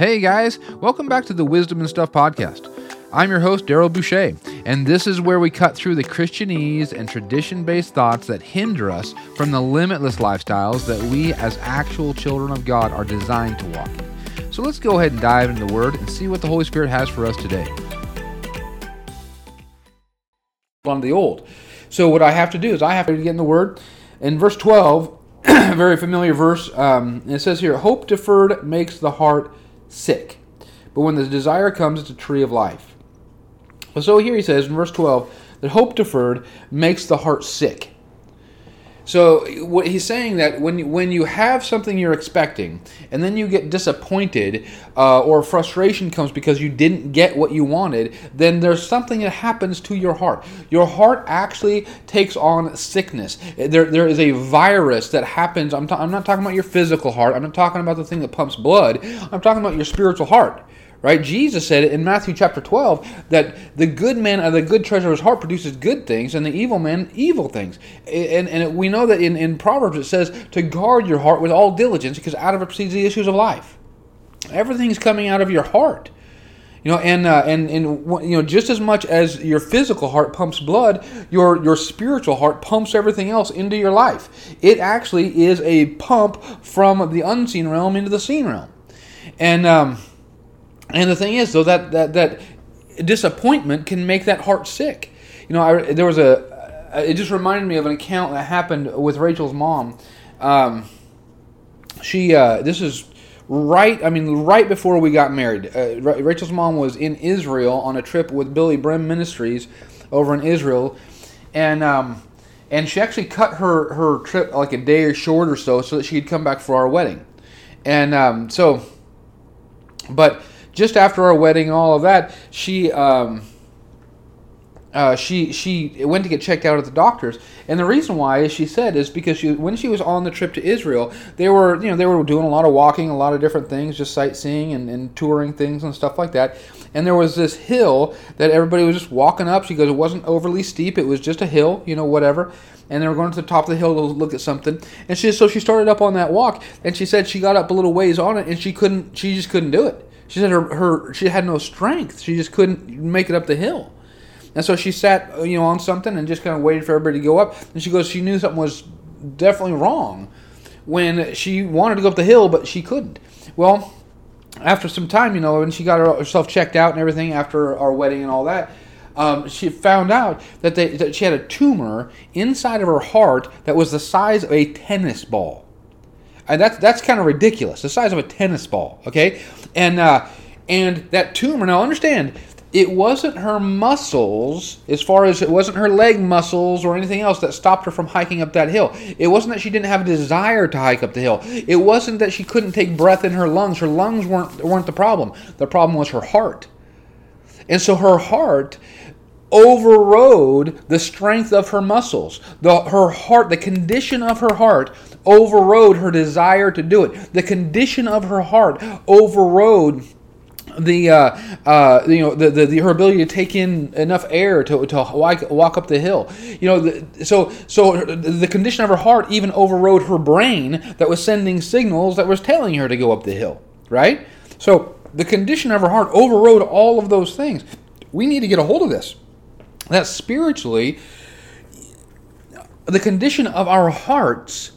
Hey guys, welcome back to the Wisdom and Stuff podcast. I'm your host, Daryl Boucher, and this is where we cut through the Christianese and tradition based thoughts that hinder us from the limitless lifestyles that we, as actual children of God, are designed to walk in. So let's go ahead and dive into the Word and see what the Holy Spirit has for us today. On the old. So, what I have to do is I have to get in the Word. In verse 12, very familiar verse, um, it says here, Hope deferred makes the heart sick. But when the desire comes, it's a tree of life. So here he says in verse 12 that hope deferred makes the heart sick. So what he's saying that when when you have something you're expecting and then you get disappointed uh, or frustration comes because you didn't get what you wanted, then there's something that happens to your heart. Your heart actually takes on sickness. There, there is a virus that happens. I'm, I'm not talking about your physical heart. I'm not talking about the thing that pumps blood. I'm talking about your spiritual heart right? Jesus said in Matthew chapter 12 that the good man of the good treasure of his heart produces good things, and the evil man evil things. And, and we know that in, in Proverbs it says to guard your heart with all diligence, because out of it proceeds the issues of life. Everything's coming out of your heart. You know, and uh, and and you know, just as much as your physical heart pumps blood, your your spiritual heart pumps everything else into your life. It actually is a pump from the unseen realm into the seen realm, and um, and the thing is, though, that that that disappointment can make that heart sick. You know, I, there was a. It just reminded me of an account that happened with Rachel's mom. Um, she. Uh, this is right. I mean, right before we got married. Uh, Rachel's mom was in Israel on a trip with Billye Brim Ministries over in Israel, and. Um, and she actually cut her, her trip like a day or short or so so that she could come back for our wedding. And um, so, but just after our wedding all of that, she um, uh, she she went to get checked out at the doctors, and the reason why, as she said, is because she, when she was on the trip to Israel, they were you know they were doing a lot of walking, a lot of different things, just sightseeing and, and touring things and stuff like that. And there was this hill that everybody was just walking up. She goes, it wasn't overly steep; it was just a hill, you know, whatever. And they were going to the top of the hill to look at something. And she so she started up on that walk, and she said she got up a little ways on it, and she couldn't, she just couldn't do it she said her, her she had no strength. She just couldn't make it up the hill. And so she sat, you know, on something and just kind of waited for everybody to go up. And she goes, she knew something was definitely wrong when she wanted to go up the hill, but she couldn't. Well, after some time, you know, when she got herself checked out and everything after our wedding and all that, um, she found out that, they, that she had a tumor inside of her heart that was the size of a tennis ball and that's that's kind of ridiculous. The size of a tennis ball, okay? And uh, and that tumor. Now understand, it wasn't her muscles, as far as it wasn't her leg muscles or anything else that stopped her from hiking up that hill. It wasn't that she didn't have a desire to hike up the hill. It wasn't that she couldn't take breath in her lungs. Her lungs weren't weren't the problem. The problem was her heart. And so her heart overrode the strength of her muscles. The, her heart, the condition of her heart overrode her desire to do it. The condition of her heart overrode the uh, uh, you know the, the, the, her ability to take in enough air to, to walk, up the hill. You know the, so so the condition of her heart even overrode her brain that was sending signals that was telling her to go up the hill right? So the condition of her heart overrode all of those things. We need to get a hold of this. That spiritually, the condition of our hearts,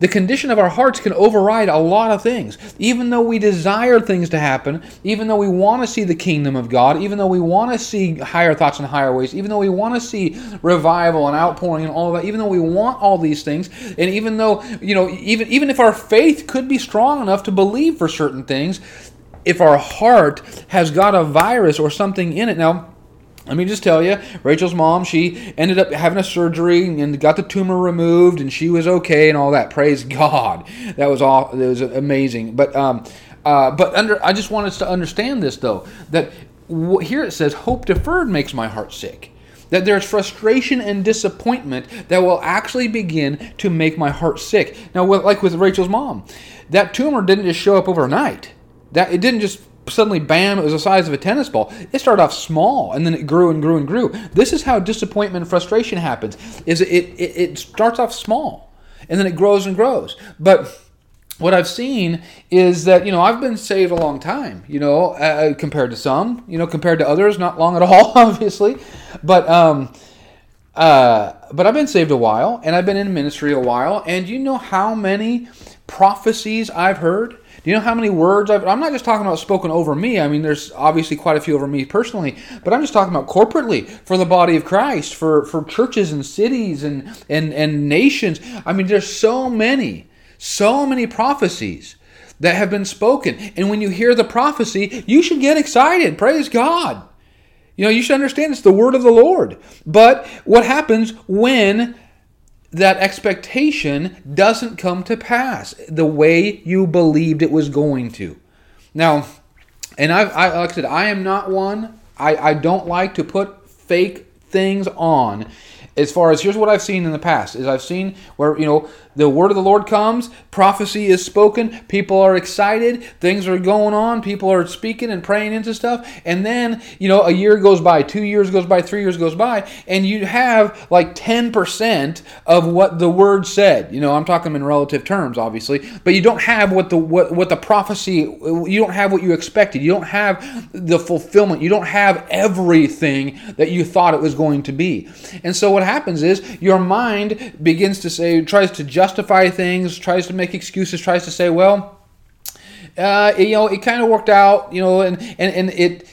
the condition of our hearts can override a lot of things. Even though we desire things to happen, even though we want to see the kingdom of God, even though we want to see higher thoughts and higher ways, even though we want to see revival and outpouring and all of that, even though we want all these things, and even though, you know, even even if our faith could be strong enough to believe for certain things, if our heart has got a virus or something in it. Now, let me just tell you, Rachel's mom, she ended up having a surgery and got the tumor removed, and she was okay and all that. Praise God, that was all. It was amazing. But um, uh, but under, I just want us to understand this though that w- here it says, "Hope deferred makes my heart sick." That there's frustration and disappointment that will actually begin to make my heart sick. Now, like with Rachel's mom, that tumor didn't just show up overnight. That it didn't just suddenly bam it was the size of a tennis ball. It started off small and then it grew and grew and grew. This is how disappointment and frustration happens is it, it, it starts off small and then it grows and grows. But what I've seen is that you know I've been saved a long time, you know, uh, compared to some, you know, compared to others, not long at all, obviously, but um, uh, but I've been saved a while, and I've been in ministry a while, and you know how many prophecies I've heard. Do you know how many words I've? I'm not just talking about spoken over me. I mean, there's obviously quite a few over me personally, but I'm just talking about corporately for the body of Christ, for for churches and cities and and and nations. I mean, there's so many so many prophecies that have been spoken. And when you hear the prophecy, you should get excited. Praise God. You know, you should understand it's the word of the Lord. But what happens when that expectation doesn't come to pass the way you believed it was going to? Now, and I've, I, like I said, I am not one. I, I don't like to put fake things on as far as here's what I've seen in the past is I've seen where you know the word of the Lord comes, prophecy is spoken, people are excited, things are going on, people are speaking and praying into stuff, and then you know a year goes by, two years goes by, three years goes by, and you have like ten percent of what the word said. You know, I'm talking in relative terms, obviously, but you don't have what the what what the prophecy. You don't have what you expected. You don't have the fulfillment. You don't have everything that you thought it was going to be, and so what happens is your mind begins to say, tries to justify things, tries to make excuses, tries to say, well, uh, you know, it kind of worked out, you know, and, and, and it,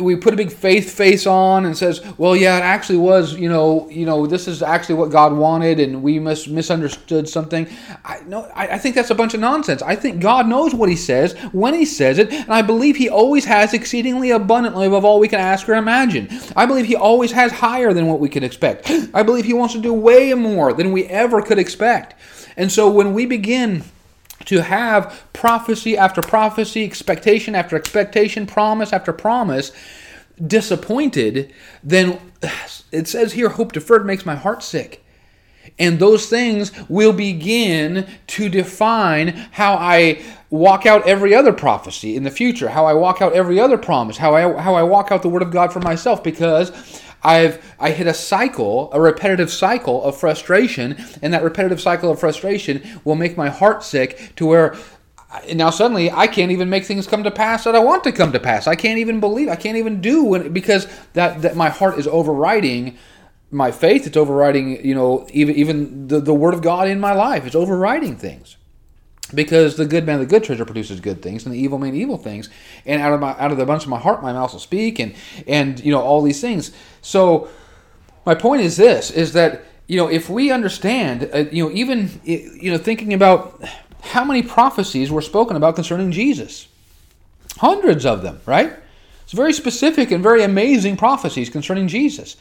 we put a big faith face on and says, well, yeah, it actually was, you know, you know, this is actually what God wanted, and we mis- misunderstood something. I no, I, I think that's a bunch of nonsense. I think God knows what He says when He says it, and I believe He always has exceedingly abundantly above all we can ask or imagine. I believe He always has higher than what we can expect. I believe He wants to do way more than we ever could expect. And so when we begin to have prophecy after prophecy, expectation after expectation, promise after promise, disappointed, then it says here, hope deferred makes my heart sick. And those things will begin to define how I walk out every other prophecy in the future, how I walk out every other promise, how I how I walk out the word of God for myself because I've I hit a cycle, a repetitive cycle of frustration, and that repetitive cycle of frustration will make my heart sick to where now suddenly I can't even make things come to pass that I want to come to pass. I can't even believe. I can't even do when, because that that my heart is overriding my faith. It's overriding, you know, even even the, the word of God in my life. It's overriding things because the good man the good treasure produces good things and the evil man evil things. And out of my out of the bunch of my heart my mouth will speak and and you know all these things. So my point is this is that you know if we understand uh, you know even you know thinking about how many prophecies were spoken about concerning Jesus. Hundreds of them right? It's very specific and very amazing prophecies concerning Jesus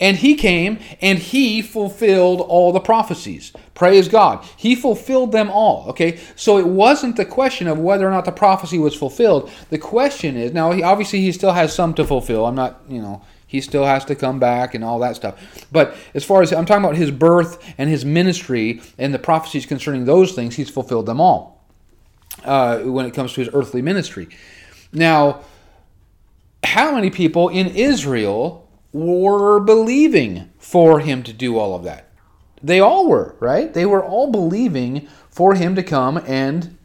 and he came and he fulfilled all the prophecies. Praise God. He fulfilled them all. Okay? So it wasn't the question of whether or not the prophecy was fulfilled. The question is now, he, obviously, he still has some to fulfill. I'm not, you know, he still has to come back and all that stuff. But as far as I'm talking about his birth and his ministry and the prophecies concerning those things, he's fulfilled them all uh, when it comes to his earthly ministry. Now, how many people in Israel were believing for him to do all of that. They all were, right? They were all believing for him to come and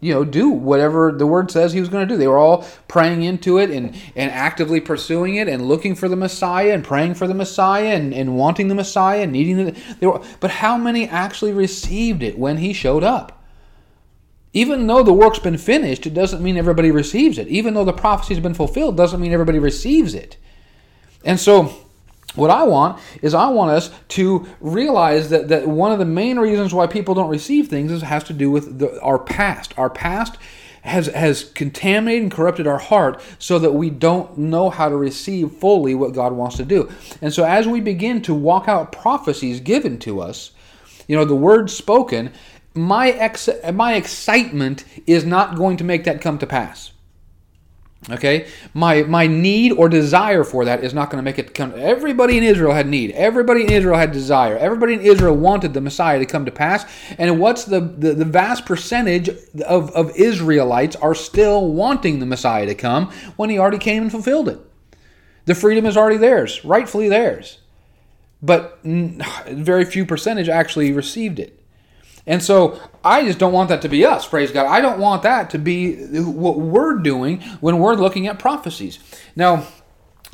you know do whatever the word says he was going to do they were all praying into it and and actively pursuing it and looking for the messiah and praying for the messiah and, and wanting the messiah and needing were but how many actually received it when he showed up even though the work's been finished it doesn't mean everybody receives it even though the prophecy's been fulfilled doesn't mean everybody receives it and so, what I want is I want us to realize that, that one of the main reasons why people don't receive things is has to do with the, our past. Our past has has contaminated and corrupted our heart so that we don't know how to receive fully what God wants to do. And so as we begin to walk out prophecies given to us, you know, the word spoken, my ex- my excitement is not going to make that come to pass. Okay, my my need or desire for that is not going to make it come. Everybody in Israel had need. Everybody in Israel had desire. Everybody in Israel wanted the Messiah to come to pass. And what's the the, the vast percentage of, of Israelites are still wanting the Messiah to come when he already came and fulfilled it? The freedom is already theirs, rightfully theirs, but very few percentage actually received it. And so I just don't want that to be us, praise God. I don't want that to be what we're doing when we're looking at prophecies. Now,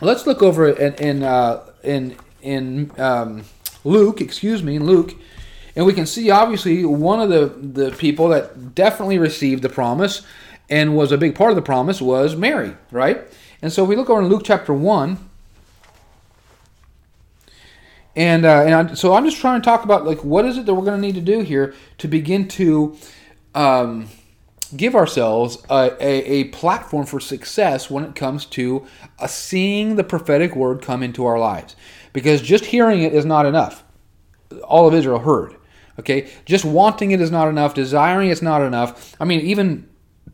let's look over in in uh, in, in um, Luke, excuse me, in Luke, and we can see obviously one of the the people that definitely received the promise and was a big part of the promise was Mary, right? And so if we look over in Luke chapter one. And, uh, and I, so I'm just trying to talk about like what is it that we're going to need to do here to begin to um, give ourselves a, a, a, platform for success when it comes to uh, seeing the prophetic word come into our lives. Because just hearing it is not enough. All of Israel heard. Okay, just wanting it is not enough. Desiring it's not enough. I mean, even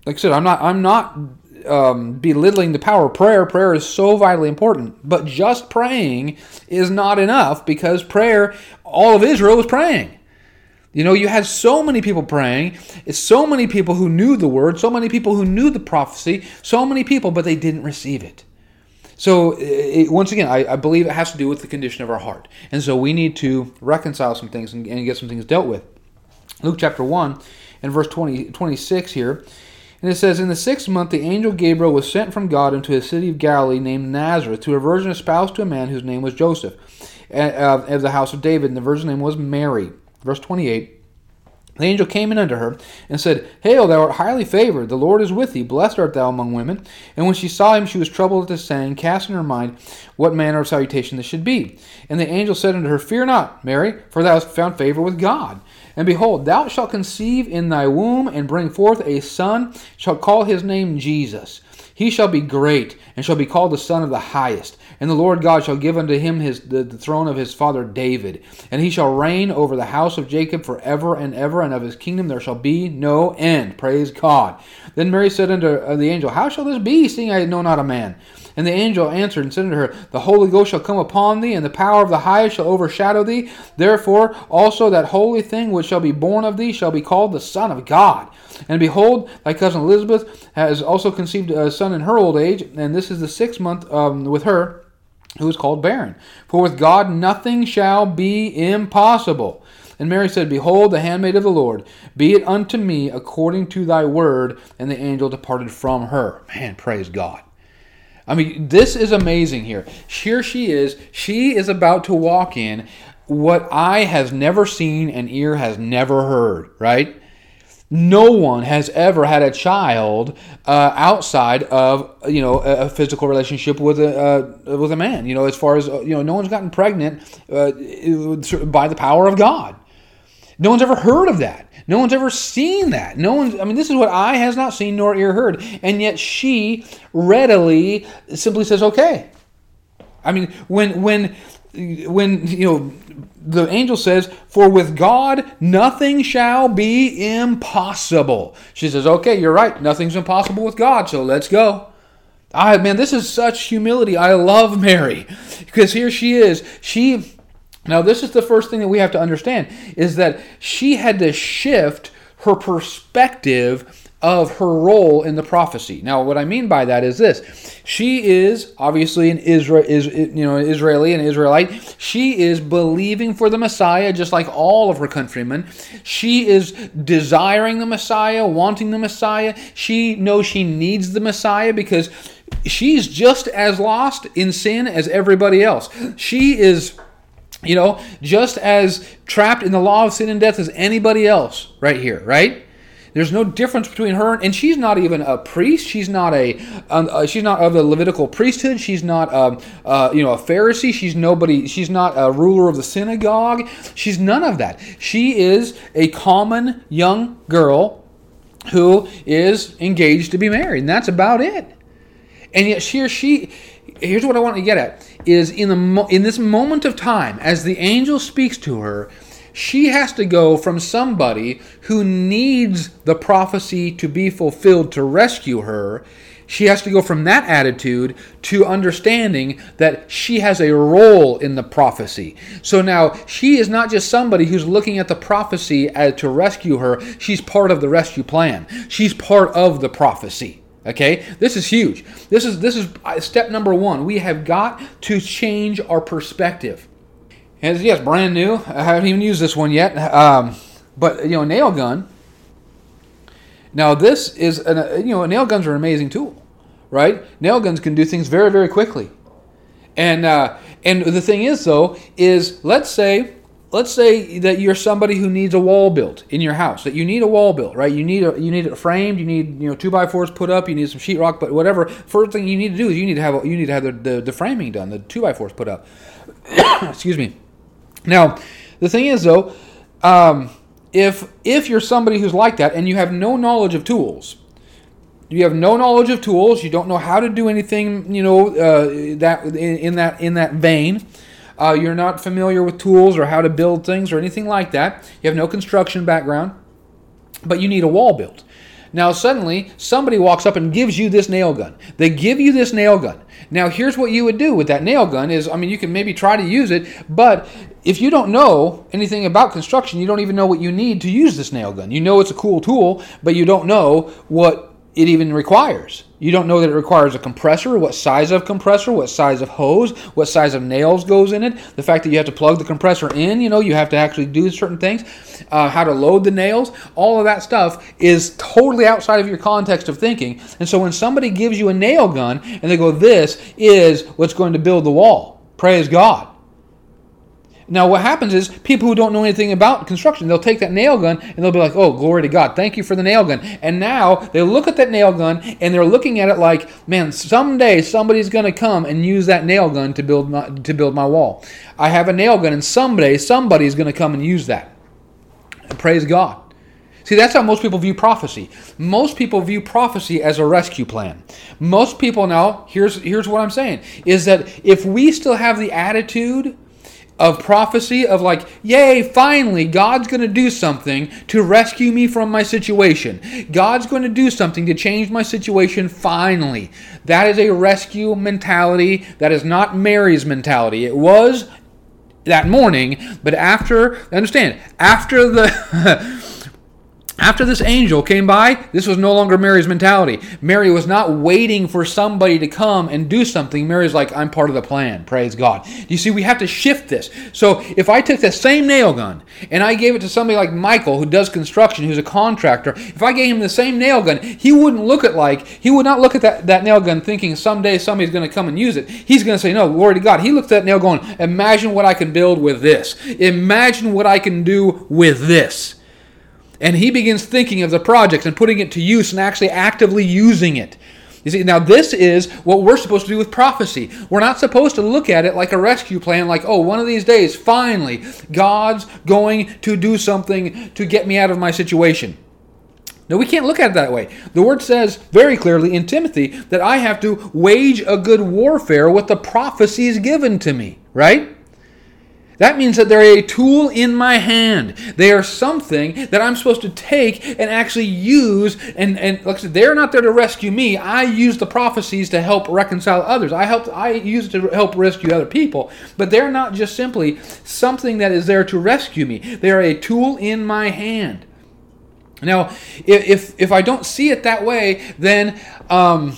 like I said, I'm not I'm not um, belittling the power of prayer. Prayer is so vitally important, but just praying is not enough because prayer, all of Israel was praying. You know, you had so many people praying, it's so many people who knew the word, so many people who knew the prophecy, so many people, but they didn't receive it. So, it, once again, I, I, believe it has to do with the condition of our heart. And so we need to reconcile some things and, and get some things dealt with. Luke chapter 1 and verse 20, 26 here. And it says, In the sixth month, the angel Gabriel was sent from God into a city of Galilee named Nazareth to a virgin espoused to a man whose name was Joseph, of the house of David. And the virgin's name was Mary. Verse 28. The angel came in unto her and said, Hail, thou art highly favored, the Lord is with thee, blessed art thou among women. And when she saw him, she was troubled at this saying, cast in her mind what manner of salutation this should be. And the angel said unto her, Fear not, Mary, for thou hast found favor with God. And behold, thou shalt conceive in thy womb and bring forth a son, shalt call his name Jesus. He shall be great, and shall be called the Son of the Highest. And the Lord God shall give unto him his, the, the throne of his father David. And he shall reign over the house of Jacob forever and ever, and of his kingdom there shall be no end. Praise God. Then Mary said unto uh, the angel, How shall this be, seeing I know not a man? And the angel answered and said unto her, The Holy Ghost shall come upon thee, and the power of the highest shall overshadow thee. Therefore also that holy thing which shall be born of thee shall be called the Son of God. And behold, thy cousin Elizabeth has also conceived a son in her old age, and this is the sixth month um, with her, who is called barren. For with God nothing shall be impossible. And Mary said, Behold, the handmaid of the Lord, be it unto me according to thy word. And the angel departed from her. Man, praise God. I mean, this is amazing here. Here she is. She is about to walk in what eye has never seen and ear has never heard, right? no one has ever had a child uh, outside of you know a, physical relationship with a uh, with a man. You know, as far as uh, you know, no one's gotten pregnant uh, by the power of God. No one's ever heard of that. No one's ever seen that. No one's. I mean, this is what eye has not seen nor ear heard, and yet she readily simply says, "Okay." I mean, when when when you know the angel says, For with God nothing shall be impossible. She says, Okay, you're right. Nothing's impossible with God, so let's go. I man, this is such humility. I love Mary. Because here she is. She now this is the first thing that we have to understand is that she had to shift her perspective of her role in the prophecy. Now, what I mean by that is this: she is obviously an Israel, is you know, Israeli and Israelite. She is believing for the Messiah, just like all of her countrymen. She is desiring the Messiah, wanting the Messiah. She knows she needs the Messiah because she's just as lost in sin as everybody else. She is you know, just as trapped in the law of sin and death as anybody else right here, right? There's no difference between her and she's not even a priest. She's not a um, uh, she's not of the Levitical priesthood. She's not um, uh, you know a Pharisee. She's nobody. She's not a ruler of the synagogue. She's none of that. She is a common young girl who is engaged to be married, and that's about it. And yet she or she here's what I want to get at is in the mo- in this moment of time as the angel speaks to her she has to go from somebody who needs the prophecy to be fulfilled to rescue her. She has to go from that attitude to understanding that she has a role in the prophecy. So now she is not just somebody who's looking at the prophecy to rescue her, she's part of the rescue plan. She's part of the prophecy. Okay? This is huge. This is this is step number 1. We have got to change our perspective. Yes, yes, brand new. I haven't even used this one yet. Um, But you know, nail gun. Now this is an, you know nail guns are an amazing tool, right? Nail guns can do things very very quickly, and uh, and the thing is though is let's say let's say that you're somebody who needs a wall built in your house that you need a wall built right? You need a, you need it framed you need you know two by fours put up you need some sheetrock but whatever first thing you need to do is you need to have you need to have the, the, the framing done the two by fours put up. Excuse me. Now the thing is though um, if if you're somebody who's like that and you have no knowledge of tools you have no knowledge of tools you don't know how to do anything you know uh, that in, in that in that vein uh, you're not familiar with tools or how to build things or anything like that. You have no construction background but you need a wall built. Now suddenly somebody walks up and gives you this nail gun. They give you this nail gun. Now here's what you would do with that nail gun is i mean you can maybe try to use it but if you don't know anything about construction, you don't even know what you need to use this nail gun. You know it's a cool tool, but you don't know what it even requires. You don't know that it requires a compressor, what size of compressor, what size of hose, what size of nails goes in it. The fact that you have to plug the compressor in, you know, you have to actually do certain things, uh, how to load the nails, all of that stuff is totally outside of your context of thinking. And so when somebody gives you a nail gun and they go, this is what's going to build the wall, praise God. Now, what happens is people who don't know anything about construction, they'll take that nail gun and they'll be like, oh, glory to God, thank you for the nail gun. And now they look at that nail gun and they're looking at it like, man, someday somebody's going to come and use that nail gun to build my, to build my wall. I have a nail gun and someday somebody's going to come and use that. Praise God. See, that's how most people view prophecy. Most people view prophecy as a rescue plan. Most people now, here's here's what I'm saying, is that if we still have the attitude of prophecy of like, yay, finally, God's going to do something to rescue me from my situation. God's going to do something to change my situation finally. That is a rescue mentality. That is not Mary's mentality. It was that morning, but after, understand, after the. After this angel came by, this was no longer Mary's mentality. Mary was not waiting for somebody to come and do something. Mary's like, I'm part of the plan. Praise God. You see, we have to shift this. So if I took the same nail gun and I gave it to somebody like Michael, who does construction, who's a contractor, if I gave him the same nail gun, he wouldn't look at like, he would not look at that, that nail gun thinking someday somebody's going to come and use it. He's going to say, No, glory to God. He looks at that nail going, Imagine what I can build with this. Imagine what I can do with this and he begins thinking of the project and putting it to use and actually actively using it. You see, now this is what we're supposed to do with prophecy. We're not supposed to look at it like a rescue plan, like, oh, one of these days, finally, God's going to do something to get me out of my situation. No, we can't look at it that way. The word says very clearly in Timothy that I have to wage a good warfare with the prophecies given to me, right? That means that they're a tool in my hand. They are something that I'm supposed to take and actually use. And, and like I said, they're not there to rescue me. I use the prophecies to help reconcile others. I help I use it to help rescue other people. But they're not just simply something that is there to rescue me. They are a tool in my hand. Now, if if I don't see it that way, then um,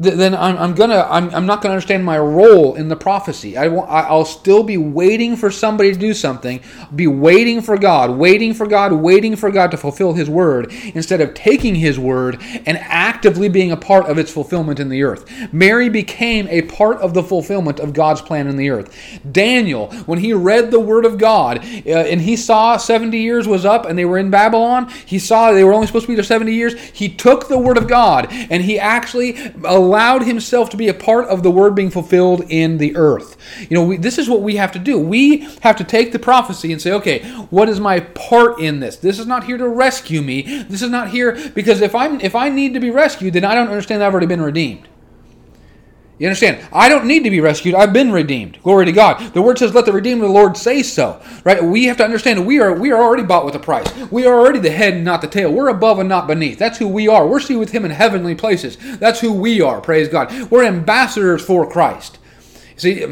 then I'm, I'm gonna I'm, I'm not gonna understand my role in the prophecy. I won't, I'll still be waiting for somebody to do something, be waiting for God, waiting for God, waiting for God to fulfill His word, instead of taking His word and actively being a part of its fulfillment in the earth. Mary became a part of the fulfillment of God's plan in the earth. Daniel, when he read the word of God uh, and he saw 70 years was up and they were in Babylon, he saw they were only supposed to be there 70 years. He took the word of God and he actually allowed himself to be a part of the word being fulfilled in the earth. You know, we, this is what we have to do. We have to take the prophecy and say, okay, what is my part in this? This is not here to rescue me. This is not here because if I'm if I need to be rescued, then I don't understand that I've already been redeemed. You understand? I don't need to be rescued. I've been redeemed. Glory to God. The word says, "Let the redeemed of the Lord say so." Right? We have to understand we are we are already bought with a price. We are already the head and not the tail. We're above and not beneath. That's who we are. We're seated with Him in heavenly places. That's who we are. Praise God. We're ambassadors for Christ. See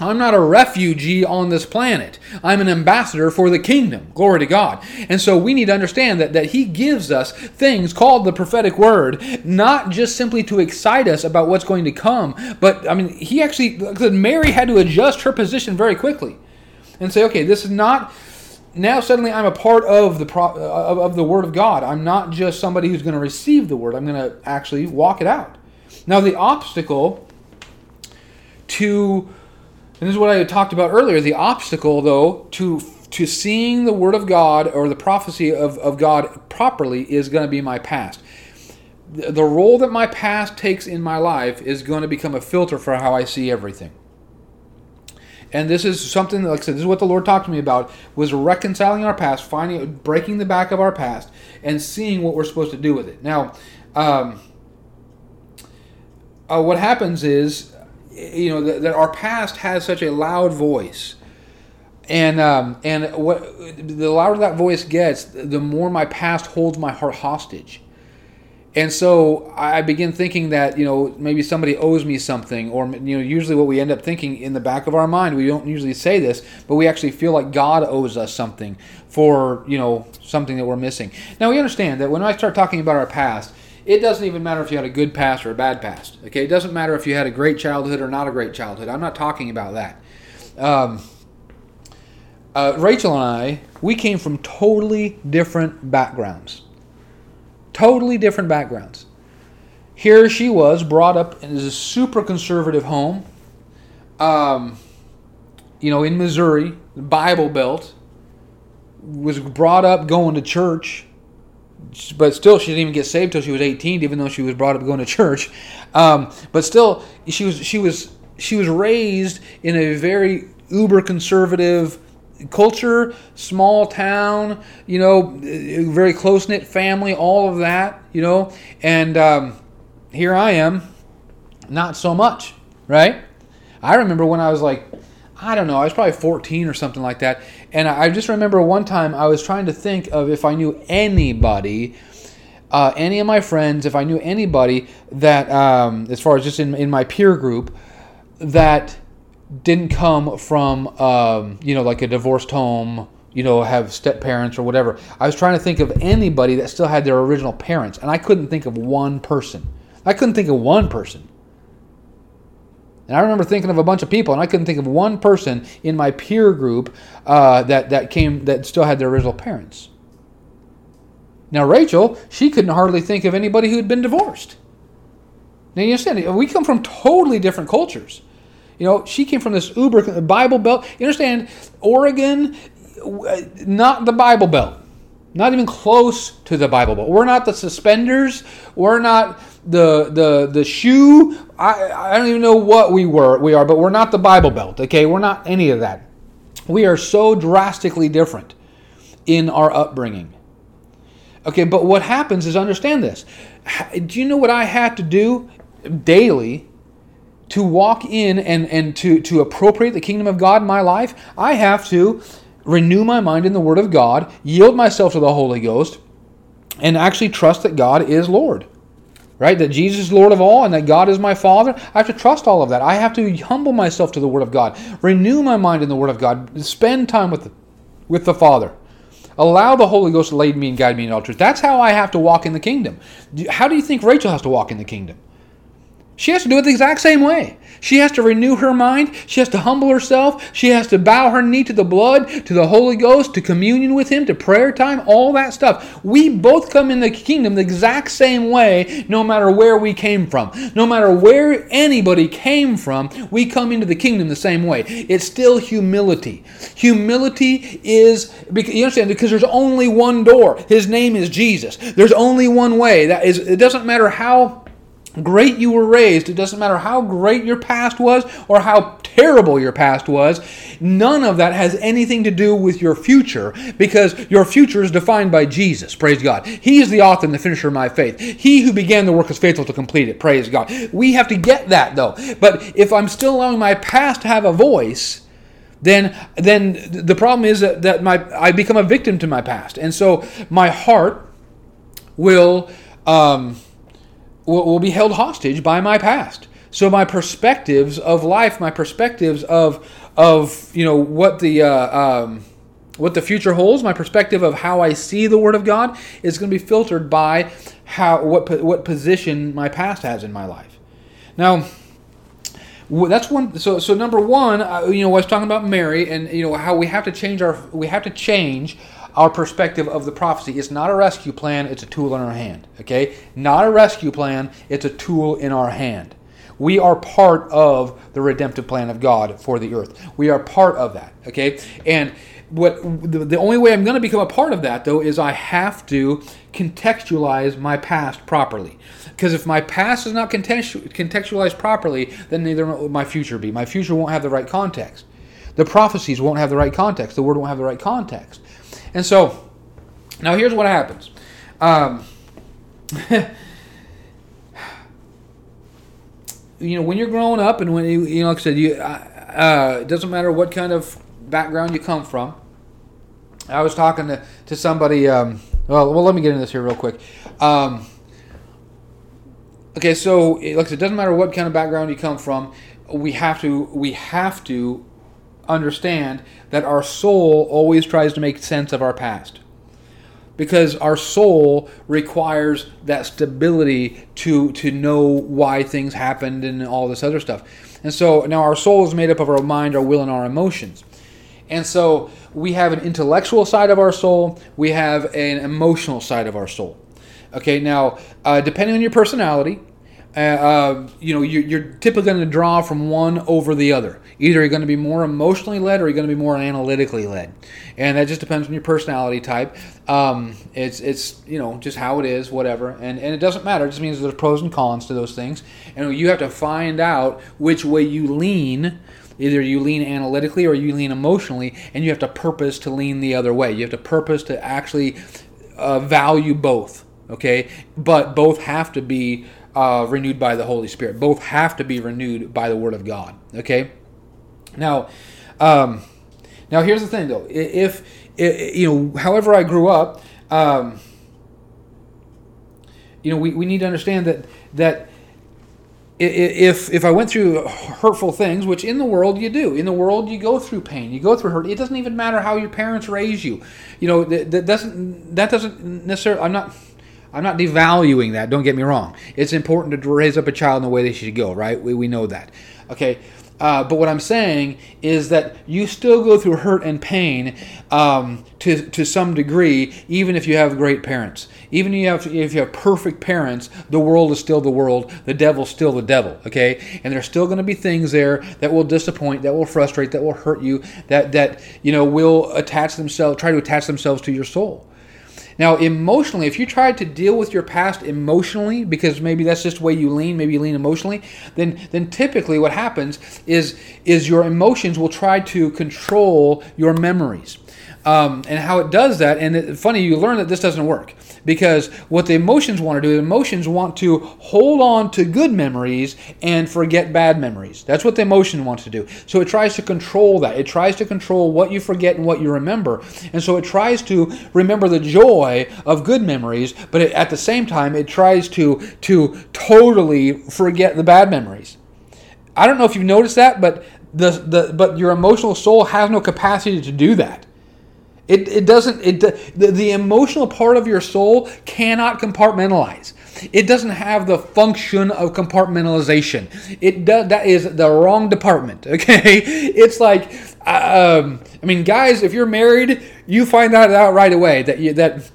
I'm not a refugee on this planet. I'm an ambassador for the kingdom. Glory to God. And so we need to understand that, that He gives us things called the prophetic word, not just simply to excite us about what's going to come, but I mean, He actually, Mary had to adjust her position very quickly and say, okay, this is not now suddenly I'm a part of the pro, of, of the Word of God. I'm not just somebody who's going to receive the Word. I'm going to actually walk it out. Now the obstacle to, and this is what I talked about earlier. The obstacle, though, to to seeing the Word of God or the prophecy of, of God properly is going to be my past. The, role that my past takes in my life is going to become a filter for how I see everything. And this is something, like I said, this is what the Lord talked to me about, was reconciling our past, finding, breaking the back of our past, and seeing what we're supposed to do with it. Now, um, uh, what happens is, you know, that, that, our past has such a loud voice, and um, and what the louder that voice gets, the more my past holds my heart hostage. And so I begin thinking that you know maybe somebody owes me something, or you know usually what we end up thinking in the back of our mind, we don't usually say this, but we actually feel like God owes us something for you know something that we're missing. Now we understand that when I start talking about our past, it doesn't even matter if you had a good past or a bad past. Okay, it doesn't matter if you had a great childhood or not a great childhood. I'm not talking about that. Um, uh, Rachel and I, we came from totally different backgrounds. Totally different backgrounds. Here she was, brought up in a super conservative home, um, you know, in Missouri, Bible Belt, was brought up going to church, but still she didn't even get saved till she was 18, even though she was brought up going to church. Um, but still, she was she was she was raised in a very uber conservative culture, small town, you know, very close knit family, all of that, you know, and um, here I am, not so much, right? I remember when I was like, I don't know, I was probably 14 or something like that, and I just remember one time I was trying to think of if I knew anybody. Uh, any of my friends, if I knew anybody that, um, as far as just in, in my peer group, that didn't come from um, you know like a divorced home you know have step parents or whatever i was trying to think of anybody that still had their original parents and i couldn't think of one person i couldn't think of one person and i remember thinking of a bunch of people and i couldn't think of one person in my peer group uh, that, that came that still had their original parents now rachel she couldn't hardly think of anybody who had been divorced now you understand we come from totally different cultures you know, she came from this uber Bible Belt. You understand, Oregon, not the Bible Belt. Not even close to the Bible Belt. We're not the suspenders. We're not the the the shoe. I I don't even know what we were we are, but we're not the Bible Belt. Okay, we're not any of that. We are so drastically different in our upbringing. Okay, but what happens is understand this. Do you know what I had to do daily to walk in and, and to, to appropriate the kingdom of God in my life, I have to renew my mind in the Word of God, yield myself to the Holy Ghost, and actually trust that God is Lord. Right? That Jesus is Lord of all and that God is my Father. I have to trust all of that. I have to humble myself to the Word of God, renew my mind in the Word of God, spend time with the, with the Father. Allow the Holy Ghost to lead me and guide me in all truth. That's how I have to walk in the kingdom. How do you think Rachel has to walk in the kingdom? She has to do it the exact same way. She has to renew her mind. She has to humble herself. She has to bow her knee to the blood, to the Holy Ghost, to communion with Him, to prayer time, all that stuff. We both come in the kingdom the exact same way, no matter where we came from. No matter where anybody came from, we come into the kingdom the same way. It's still humility. Humility is, you understand, because there's only one door. His name is Jesus. There's only one way. That is, it doesn't matter how great you were raised, it doesn't matter how great your past was or how terrible your past was, none of that has anything to do with your future because your future is defined by Jesus. Praise God. He is the author and the finisher of my faith. He who began the work is faithful to complete it. Praise God. We have to get that though. But if I'm still allowing my past to have a voice, then then the problem is that, my I become a victim to my past. And so my heart will um, will, will be held hostage by my past. So my perspectives of life, my perspectives of of you know what the uh, um, what the future holds, my perspective of how I see the Word of God is going to be filtered by how what what position my past has in my life. Now, that's one. So so number one, uh, you know, I was talking about Mary and you know how we have to change our we have to change our perspective of the prophecy. It's not a rescue plan, it's a tool in our hand. Okay? Not a rescue plan, it's a tool in our hand. We are part of the redemptive plan of God for the earth. We are part of that. Okay? And what the, the only way I'm going to become a part of that though is I have to contextualize my past properly. Because if my past is not contextualized properly, then neither will my future be. My future won't have the right context. The prophecies won't have the right context. The word won't have the right context. And so, now here's what happens. Um, you know, when you're growing up, and when you, you know, like I said, you, uh, uh, it doesn't matter what kind of background you come from. I was talking to, to somebody. Um, well, well, let me get into this here real quick. Um, okay, so like I said, it doesn't matter what kind of background you come from. We have to we have to understand that our soul always tries to make sense of our past because our soul requires that stability to to know why things happened and all this other stuff. And so now our soul is made up of our mind, our will, and our emotions. And so we have an intellectual side of our soul, we have an emotional side of our soul. Okay, now uh, depending on your personality, uh, uh, you know, you're, you're typically going to draw from one over the other. Either you're going to be more emotionally led or you're going to be more analytically led, and that just depends on your personality type. Um, it's it's you know just how it is, whatever, and and it doesn't matter. It just means there's pros and cons to those things, and you have to find out which way you lean. Either you lean analytically or you lean emotionally, and you have to purpose to lean the other way. You have to purpose to actually uh, value both. Okay, but both have to be uh, renewed by the Holy Spirit. Both have to be renewed by the Word of God. Okay. Now, um, now here's the thing though. If, if you know, however I grew up, um, you know, we, we need to understand that that if if I went through hurtful things, which in the world you do, in the world you go through pain, you go through hurt. It doesn't even matter how your parents raise you. You know that, that doesn't that doesn't necessarily. I'm not I'm not devaluing that. Don't get me wrong. It's important to raise up a child in the way they should go, right? We, we know that. Okay. Uh, but what I'm saying is that you still go through hurt and pain um, to, to some degree, even if you have great parents. Even if you, have, if you have perfect parents, the world is still the world. The devil's still the devil. Okay, and there's still going to be things there that will disappoint, that will frustrate, that will hurt you, that that you know will attach themselves, try to attach themselves to your soul. Now, emotionally, if you try to deal with your past emotionally, because maybe that's just the way you lean, maybe you lean emotionally, then then typically what happens is is your emotions will try to control your memories. Um, and how it does that, and it, funny, you learn that this doesn't work because what the emotions want to do, the emotions want to hold on to good memories and forget bad memories. That's what the emotion wants to do. So it tries to control that. It tries to control what you forget and what you remember. And so it tries to remember the joy of good memories, but it, at the same time, it tries to, to totally forget the bad memories. I don't know if you've noticed that, but the, the but your emotional soul has no capacity to do that. It, it doesn't, it, the, the emotional part of your soul cannot compartmentalize. It doesn't have the function of compartmentalization. It does, that is the wrong department, okay? It's like, um, I mean, guys, if you're married, you find that out right away that you, that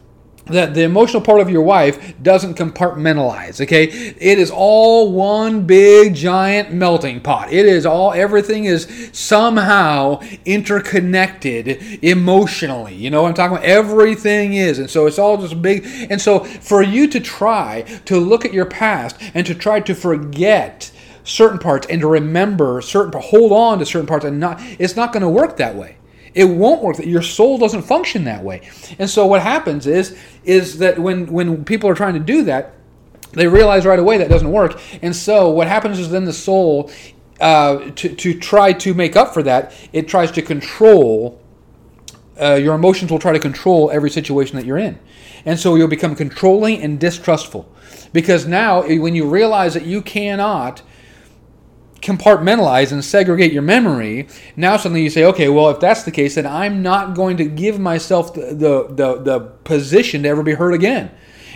that the emotional part of your wife doesn't compartmentalize okay? It is all one big giant melting pot. It is all everything is somehow interconnected emotionally. You know what i'm talking about? Everything is. And so it's all just big. And so for you to try to look at your past and to try to forget certain parts and to remember certain hold on to certain parts and not it's not going to work that way it won't work. That Your soul doesn't function that way. And so what happens is is that when when people are trying to do that, they realize right away that doesn't work. And so what happens is then the soul uh, to, to try to make up for that, it tries to control. Uh, your emotions will try to control every situation that you're in. And so you'll become controlling and distrustful. Because now, when you realize that you cannot compartmentalize and segregate your memory, now suddenly you say, okay, well, if that's the case, then I'm not going to give myself the, the, the, the position to ever be hurt again.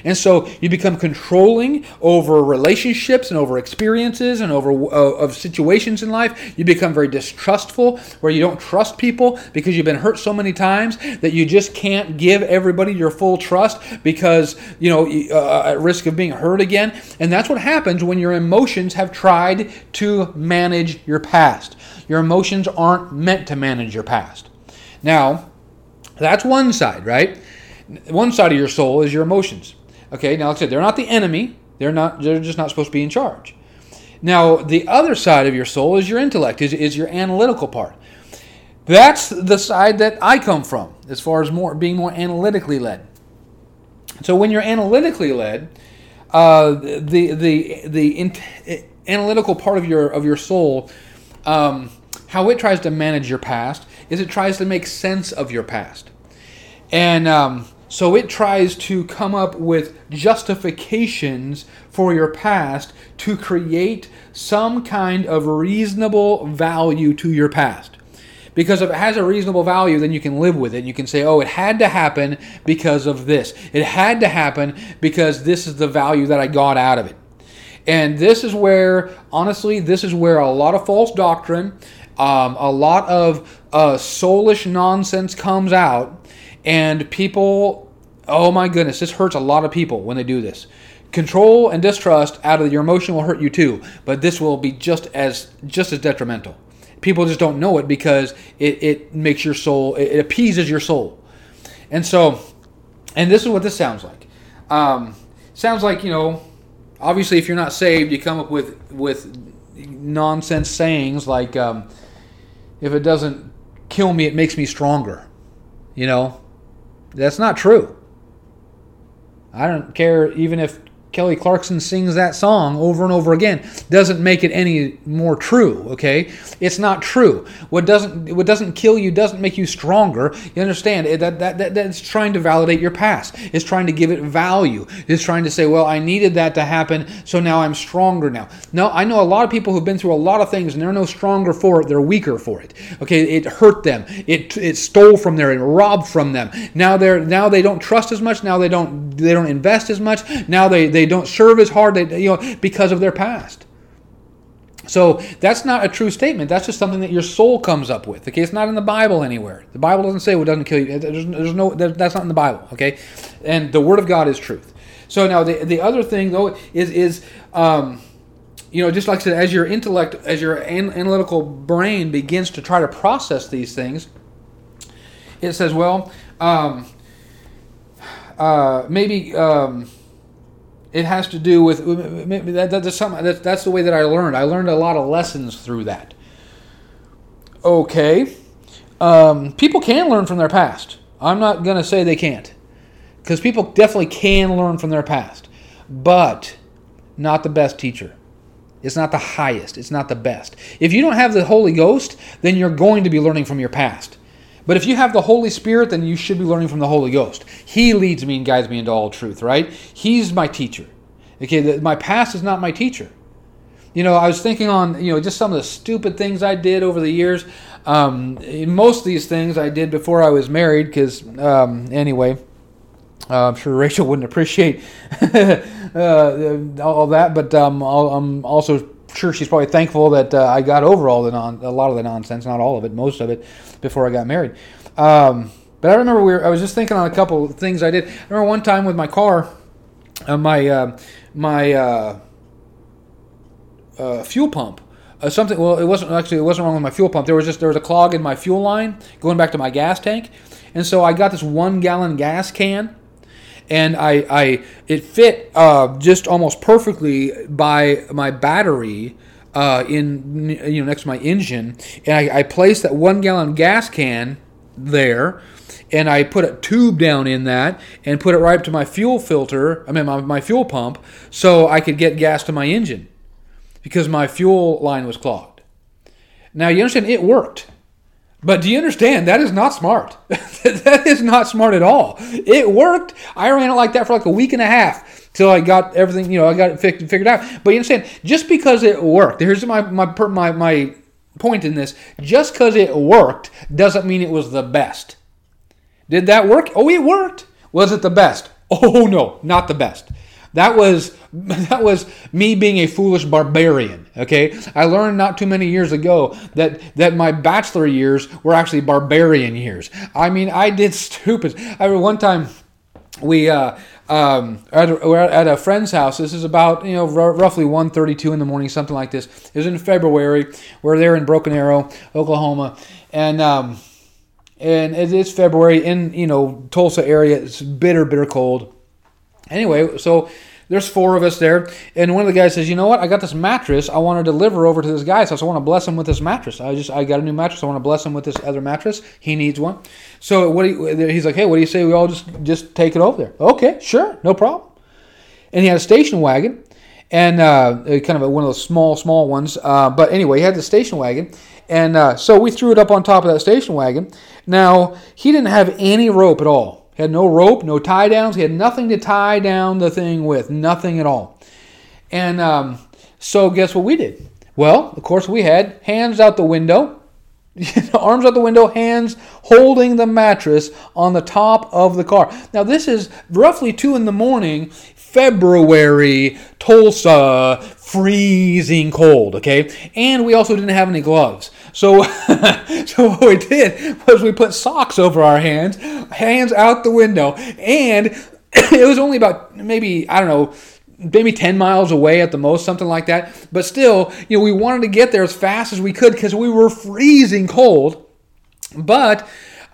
And so you become controlling over relationships and over experiences and over uh, of situations in life. You become very distrustful, where you don't trust people because you've been hurt so many times that you just can't give everybody your full trust because you know uh, at risk of being hurt again. And that's what happens when your emotions have tried to manage your past. Your emotions aren't meant to manage your past. Now, that's one side, right? One side of your soul is your emotions. Okay, now like I said, they're not the enemy. They're not. They're just not supposed to be in charge. Now, the other side of your soul is your intellect, is, is your analytical part. That's the side that I come from, as far as more being more analytically led. So when you're analytically led, uh, the the the in, analytical part of your of your soul, um, how it tries to manage your past is it tries to make sense of your past, and um, so it tries to come up with justifications for your past to create some kind of reasonable value to your past. Because if it has a reasonable value, then you can live with it. You can say, oh, it had to happen because of this. It had to happen because this is the value that I got out of it. And this is where, honestly, this is where a lot of false doctrine, um, a lot of uh, soulish nonsense comes out and people, oh my goodness, this hurts a lot of people when they do this. Control and distrust out of your emotion will hurt you too, but this will be just as just as detrimental. People just don't know it because it, it makes your soul, it, it appeases your soul. And so, and this is what this sounds like. Um, sounds like, you know, obviously if you're not saved, you come up with, with nonsense sayings like, um, if it doesn't kill me, it makes me stronger. You know, that's not true. I don't care even if Kelly Clarkson sings that song over and over again doesn't make it any more true, okay? It's not true. What doesn't what doesn't kill you doesn't make you stronger. You understand? That, that, that that's trying to validate your past. It's trying to give it value. It's trying to say, "Well, I needed that to happen, so now I'm stronger now." No, I know a lot of people who've been through a lot of things and they're no stronger for it, they're weaker for it. Okay? It hurt them. It it stole from them and robbed from them. Now they're now they don't trust as much, now they don't they don't invest as much. Now they they don't serve as hard, you know, because of their past. So that's not a true statement. That's just something that your soul comes up with. Okay, it's not in the Bible anywhere. The Bible doesn't say what doesn't kill you. There's, there's no that's not in the Bible. Okay, and the Word of God is truth. So now the the other thing though is is um, you know just like I said, as your intellect, as your an, analytical brain begins to try to process these things, it says, well, um, uh, maybe. Um, it has to do with that, that's, that's the way that I learned. I learned a lot of lessons through that. Okay. Um, people can learn from their past. I'm not going to say they can't. Because people definitely can learn from their past. But not the best teacher. It's not the highest. It's not the best. If you don't have the Holy Ghost, then you're going to be learning from your past. But if you have the Holy Spirit, then you should be learning from the Holy Ghost. He leads me and guides me into all truth, right? He's my teacher. Okay, my past is not my teacher. You know, I was thinking on, you know, just some of the stupid things I did over the years. Um, most of these things I did before I was married, because, um, anyway, uh, I'm sure Rachel wouldn't appreciate uh, all that, but um, I'm also sure she's probably thankful that uh, I got over all the non- a lot of the nonsense, not all of it, most of it, before I got married. Um, but I remember we were, I was just thinking on a couple things I did. I remember one time with my car, uh, my uh, my uh, uh, fuel pump. Uh, something well, it wasn't actually it wasn't wrong with my fuel pump. There was just there was a clog in my fuel line going back to my gas tank, and so I got this one gallon gas can and I, I it fit uh, just almost perfectly by my battery uh, in you know next to my engine, and I, I placed that one gallon gas can there, and I put a tube down in that and put it right up to my fuel filter. I mean my, my fuel pump, so I could get gas to my engine because my fuel line was clogged. Now you understand it worked. But do you understand? That is not smart. that is not smart at all. It worked. I ran it like that for like a week and a half till I got everything, you know, I got it figured out. But you understand, just because it worked, here's my, my, my, my point in this just because it worked doesn't mean it was the best. Did that work? Oh, it worked. Was it the best? Oh no, not the best. That was that was me being a foolish barbarian. Okay, I learned not too many years ago that that my bachelor years were actually barbarian years. I mean, I did stupid. I remember one time we uh, um, at, a, at a friend's house. This is about you know r- roughly 1:32 in the morning, something like this. It was in February. We're there in Broken Arrow, Oklahoma, and um, and it is February in you know Tulsa area. It's bitter, bitter cold. Anyway, so there's four of us there, and one of the guys says, "You know what? I got this mattress. I want to deliver over to this guy's house. I want to bless him with this mattress. I just I got a new mattress. I want to bless him with this other mattress. He needs one. So what? You, he's like, "Hey, what do you say? We all just just take it over there? Okay, sure, no problem." And he had a station wagon, and uh, kind of a, one of those small small ones. Uh, but anyway, he had the station wagon, and uh, so we threw it up on top of that station wagon. Now he didn't have any rope at all. Had no rope, no tie downs. He had nothing to tie down the thing with, nothing at all. And um, so, guess what we did? Well, of course, we had hands out the window, arms out the window, hands holding the mattress on the top of the car. Now, this is roughly 2 in the morning, February, Tulsa, freezing cold, okay? And we also didn't have any gloves. So, so what we did was we put socks over our hands, hands out the window, and it was only about maybe, I don't know, maybe 10 miles away at the most, something like that. But still, you know, we wanted to get there as fast as we could because we were freezing cold. But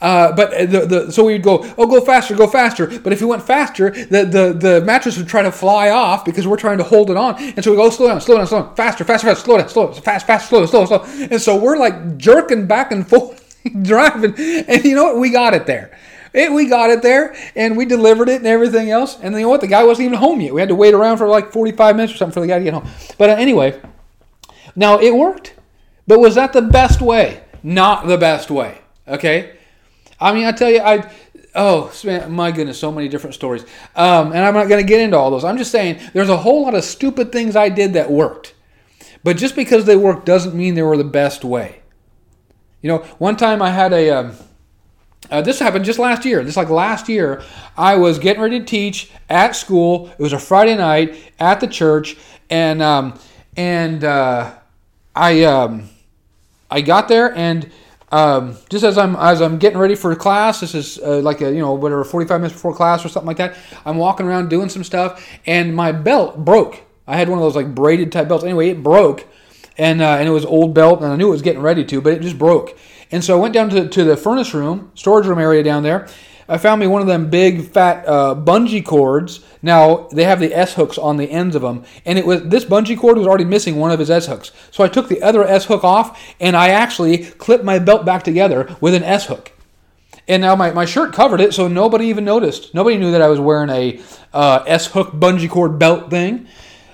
uh, but the, the so we'd go, oh, go faster, go faster. But if we went faster, the, the, the mattress would try to fly off because we're trying to hold it on. And so we go, slow down, slow down, slow down, faster, faster, faster, slow down, slow, down, fast, fast, slow, slow, slow. And so we're like jerking back and forth, driving. And you know what? We got it there. It, we got it there and we delivered it and everything else. And you know what? The guy wasn't even home yet. We had to wait around for like 45 minutes or something for the guy to get home. But uh, anyway, now it worked. But was that the best way? Not the best way. Okay? I mean, I tell you, I oh my goodness, so many different stories. Um, and I'm not going to get into all those. I'm just saying there's a whole lot of stupid things I did that worked, but just because they worked doesn't mean they were the best way. You know, one time I had a. Um, uh, this happened just last year. Just like last year, I was getting ready to teach at school. It was a Friday night at the church, and um, and uh, I um, I got there and um, just as I'm as I'm getting ready for class, this is uh, like a you know whatever 45 minutes before class or something like that. I'm walking around doing some stuff, and my belt broke. I had one of those like braided type belts. Anyway, it broke, and uh, and it was old belt, and I knew it was getting ready to, but it just broke. And so I went down to, to the furnace room, storage room area down there, I found me one of them big fat uh, bungee cords. Now they have the S hooks on the ends of them, and it was this bungee cord was already missing one of his S hooks. So I took the other S hook off, and I actually clipped my belt back together with an S hook. And now my, my shirt covered it, so nobody even noticed. Nobody knew that I was wearing a uh, S hook bungee cord belt thing,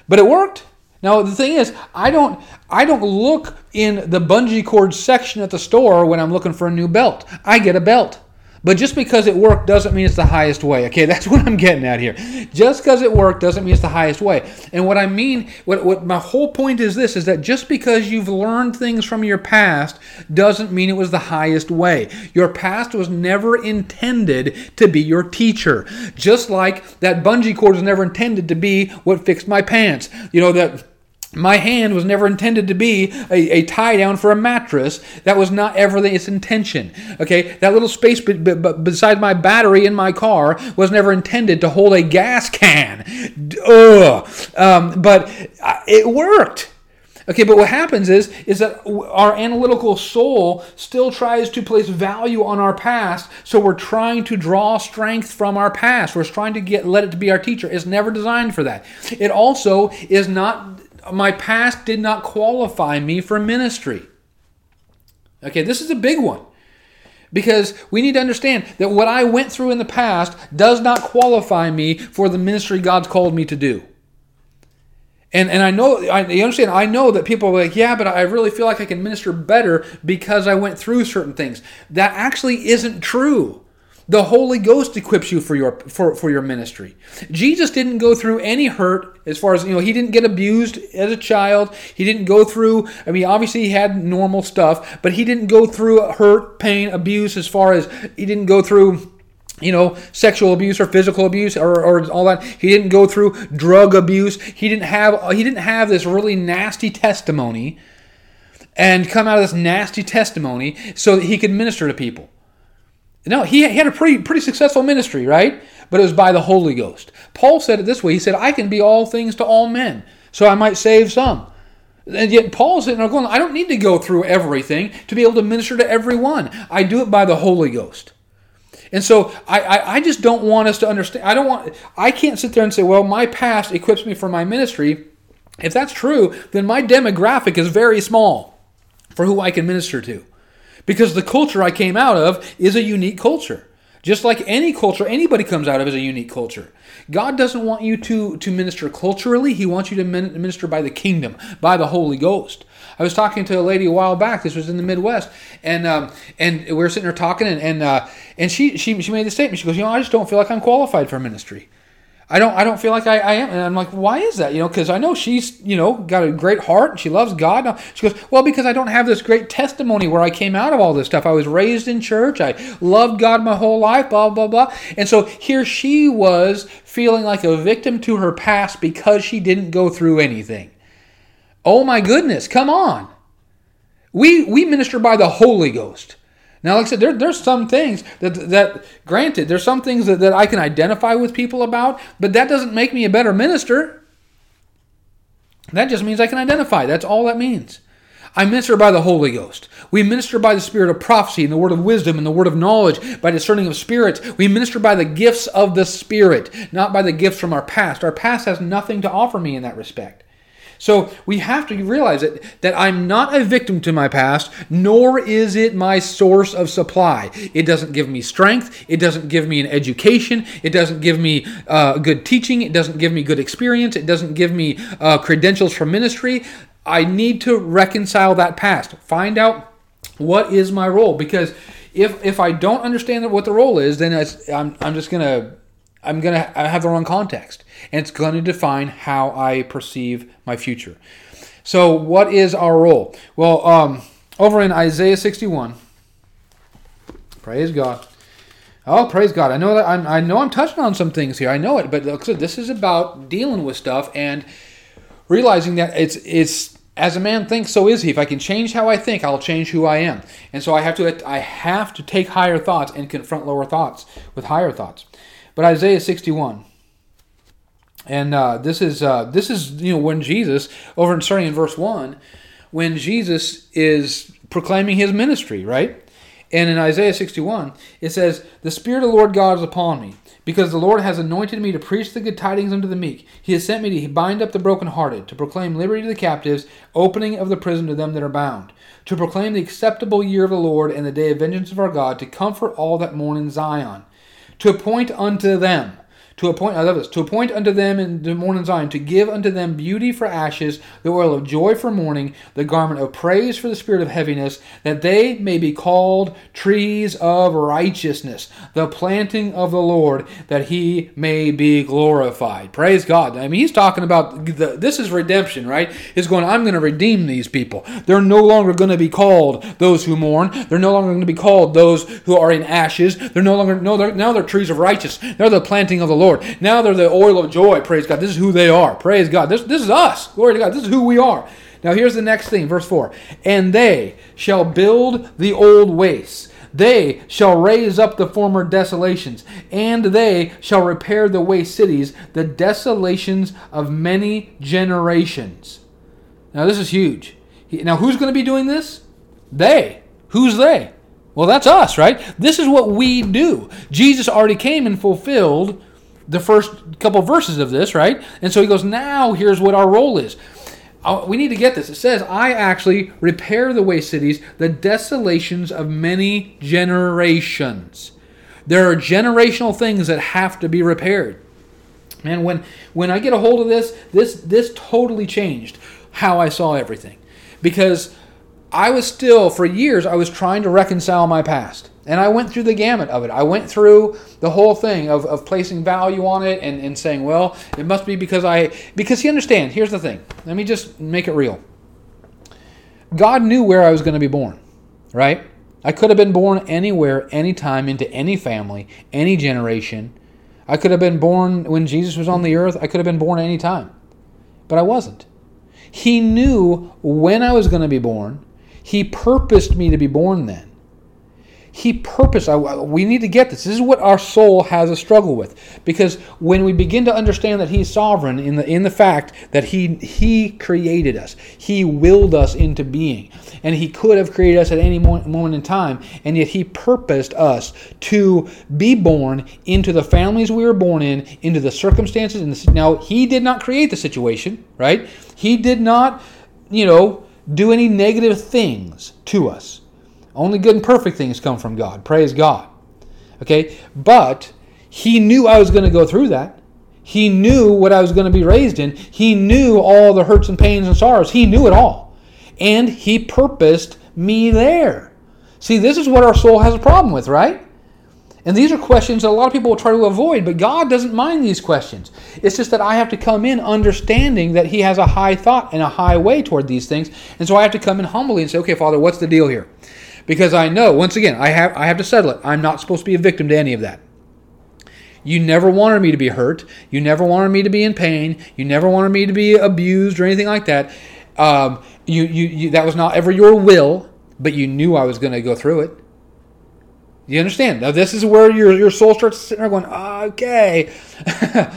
but it worked. Now the thing is, I don't I don't look in the bungee cord section at the store when I'm looking for a new belt. I get a belt. But just because it worked doesn't mean it's the highest way. Okay, that's what I'm getting at here. Just because it worked doesn't mean it's the highest way. And what I mean, what, what my whole point is this is that just because you've learned things from your past doesn't mean it was the highest way. Your past was never intended to be your teacher. Just like that bungee cord was never intended to be what fixed my pants. You know, that my hand was never intended to be a, a, tie down for a mattress. That was not ever its intention. Okay, that little space be, be, beside my battery in my car was never intended to hold a gas can. Ugh. Um, but uh, it worked. Okay, but what happens is is that our analytical soul still tries to place value on our past, so we're trying to draw strength from our past. We're trying to get let it to be our teacher. It's never designed for that. It also is not my past did not qualify me for ministry. Okay, this is a big one. Because we need to understand that what I went through in the past does not qualify me for the ministry God's called me to do. And, and I know, I, you understand, I know that people are like, yeah, but I really feel like I can minister better because I went through certain things. That actually isn't true. The Holy Ghost equips you for your for, for your ministry. Jesus didn't go through any hurt as far as you know, he didn't get abused as a child. He didn't go through I mean, obviously he had normal stuff, but he didn't go through hurt, pain, abuse as far as he didn't go through you know, sexual abuse or physical abuse or, or all that. He didn't go through drug abuse. He didn't have he didn't have this really nasty testimony and come out of this nasty testimony so that he could minister to people. No, he, had a pretty pretty successful ministry, right? But it was by the Holy Ghost. Paul said it this way. He said, "I can be all things to all men, so I might save some." And yet Paul's sitting there going, "I don't need to go through everything to be able to minister to everyone. I do it by the Holy Ghost." And so I, I, I, just don't want us to understand. I don't want. I can't sit there and say, well, my past equips me for my ministry. If that's true, then my demographic is very small for who I can minister to, because the culture I came out of is a unique culture. Just like any culture anybody comes out of is a unique culture. God doesn't want you to, to minister culturally. He wants you to minister by the kingdom, by the Holy Ghost. I was talking to a lady a while back. This was in the Midwest, and um, and we were sitting there talking, and and, uh, and she, she she made the statement. She goes, you know, I just don't feel like I'm qualified for ministry. I don't I don't feel like I, I am. And I'm like, why is that? You know, because I know she's, you know, got a great heart and she loves God. She goes, well, because I don't have this great testimony where I came out of all this stuff. I was raised in church. I loved God my whole life, blah, blah, blah. And so here she was feeling like a victim to her past because she didn't go through anything. Oh my goodness, come on. We we minister by the Holy Ghost. Now, like I said, there, there's some things that, that, granted, there's some things that, that I can identify with people about, but that doesn't make me a better minister. That just means I can identify. That's all that means. I minister by the Holy Ghost. We minister by the spirit of prophecy and the word of wisdom and the word of knowledge, by discerning of spirits. We minister by the gifts of the Spirit, not by the gifts from our past. Our past has nothing to offer me in that respect. So we have to realize it that I'm not a victim to my past, nor is it my source of supply. It doesn't give me strength. It doesn't give me an education. It doesn't give me uh, good teaching. It doesn't give me good experience. It doesn't give me uh, credentials for ministry. I need to reconcile that past. Find out what is my role because if if I don't understand what the role is, then I'm I'm just gonna I'm gonna have the wrong context and it's going to define how I perceive my future. So, what is our role? Well, um, over in Isaiah 61, praise God. Oh, praise God! I know that I'm, I know I'm touching on some things here. I know it, but this is about dealing with stuff and realizing that it's it's as a man thinks, so is he. If I can change how I think, I'll change who I am. And so I have to I have to take higher thoughts and confront lower thoughts with higher thoughts. But Isaiah 61, and uh, this is uh, this is you know when Jesus over in starting in verse one, when Jesus is proclaiming his ministry, right? And in Isaiah 61, it says, The Spirit of the Lord God is upon me, because the Lord has anointed me to preach the good tidings unto the meek. He has sent me to bind up the brokenhearted, to proclaim liberty to the captives, opening of the prison to them that are bound, to proclaim the acceptable year of the Lord and the day of vengeance of our God, to comfort all that mourn in Zion, to point unto them to appoint, I love this, to appoint unto them in the morning Zion, to give unto them beauty for ashes, the oil of joy for mourning, the garment of praise for the spirit of heaviness, that they may be called trees of righteousness, the planting of the Lord, that he may be glorified. Praise God. I mean, he's talking about the, this is redemption, right? He's going, I'm going to redeem these people. They're no longer going to be called those who mourn. They're no longer going to be called those who are in ashes. They're no longer, no, they're, now they're trees of righteousness. They're the planting of the Lord. Lord. Now they're the oil of joy. Praise God. This is who they are. Praise God. This, this is us. Glory to God. This is who we are. Now here's the next thing, verse 4. And they shall build the old wastes. They shall raise up the former desolations, and they shall repair the waste cities, the desolations of many generations. Now this is huge. Now who's going to be doing this? They. Who's they? Well, that's us, right? This is what we do. Jesus already came and fulfilled the first couple verses of this, right? And so he goes, now here's what our role is. Uh, we need to get this. It says, I actually repair the waste cities, the desolations of many generations. There are generational things that have to be repaired. And when when I get a hold of this, this this totally changed how I saw everything. Because I was still, for years, I was trying to reconcile my past. And I went through the gamut of it. I went through the whole thing of, of placing value on it and, and saying, well, it must be because I. Because you understand, here's the thing. Let me just make it real. God knew where I was going to be born, right? I could have been born anywhere, anytime, into any family, any generation. I could have been born when Jesus was on the earth. I could have been born any time. But I wasn't. He knew when I was going to be born. He purposed me to be born then. He purposed, we need to get this. This is what our soul has a struggle with. Because when we begin to understand that He's sovereign in the, in the fact that he, he created us, He willed us into being, and He could have created us at any moment in time, and yet He purposed us to be born into the families we were born in, into the circumstances. And the, now, He did not create the situation, right? He did not, you know, do any negative things to us. Only good and perfect things come from God. Praise God. Okay? But he knew I was going to go through that. He knew what I was going to be raised in. He knew all the hurts and pains and sorrows. He knew it all. And he purposed me there. See, this is what our soul has a problem with, right? And these are questions that a lot of people will try to avoid, but God doesn't mind these questions. It's just that I have to come in understanding that He has a high thought and a high way toward these things. And so I have to come in humbly and say, okay, Father, what's the deal here? Because I know once again I have I have to settle it. I'm not supposed to be a victim to any of that. You never wanted me to be hurt. You never wanted me to be in pain. You never wanted me to be abused or anything like that. Um, you, you, you, that was not ever your will, but you knew I was going to go through it. You understand? Now, this is where your, your soul starts sitting there going, okay.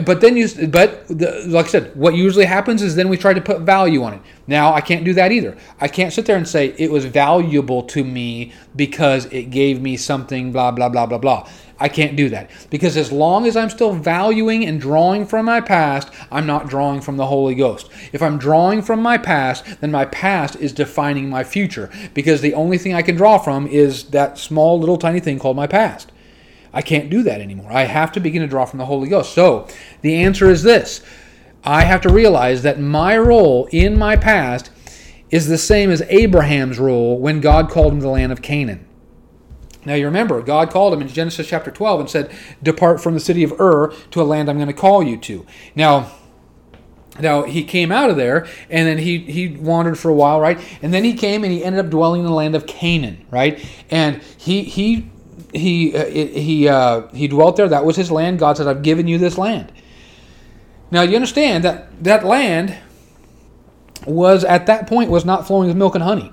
but then you, but the, like I said, what usually happens is then we try to put value on it. Now I can't do that either. I can't sit there and say it was valuable to me because it gave me something. Blah blah blah blah blah. I can't do that because as long as I'm still valuing and drawing from my past, I'm not drawing from the Holy Ghost. If I'm drawing from my past, then my past is defining my future because the only thing I can draw from is that small little tiny thing called my past. I can't do that anymore. I have to begin to draw from the Holy Ghost. So the answer is this I have to realize that my role in my past is the same as Abraham's role when God called him to the land of Canaan. Now you remember, God called him in Genesis chapter 12 and said, Depart from the city of Ur to a land I'm going to call you to. Now, now he came out of there and then he, he wandered for a while, right? And then he came and he ended up dwelling in the land of Canaan, right? And he he he uh, he uh, he dwelt there. That was his land. God said, "I've given you this land." Now you understand that that land was at that point was not flowing with milk and honey.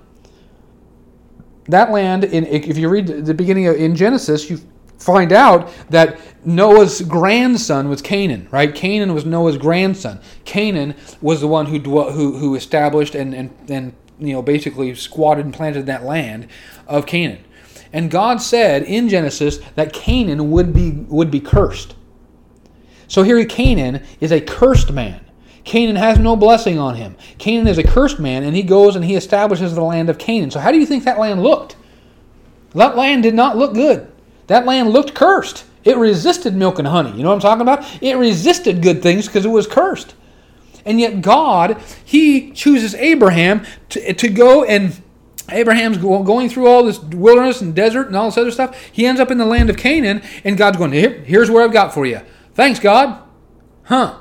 That land, in, if you read the beginning of, in Genesis, you find out that Noah's grandson was Canaan, right? Canaan was Noah's grandson. Canaan was the one who who, who established and, and, and you know basically squatted and planted that land of Canaan. And God said in Genesis that Canaan would be, would be cursed. So here Canaan is a cursed man. Canaan has no blessing on him. Canaan is a cursed man, and he goes and he establishes the land of Canaan. So how do you think that land looked? That land did not look good. That land looked cursed. It resisted milk and honey. You know what I'm talking about? It resisted good things because it was cursed. And yet God, He chooses Abraham to, to go and Abraham's going through all this wilderness and desert and all this other stuff. He ends up in the land of Canaan, and God's going, Here, here's what I've got for you. Thanks, God. Huh.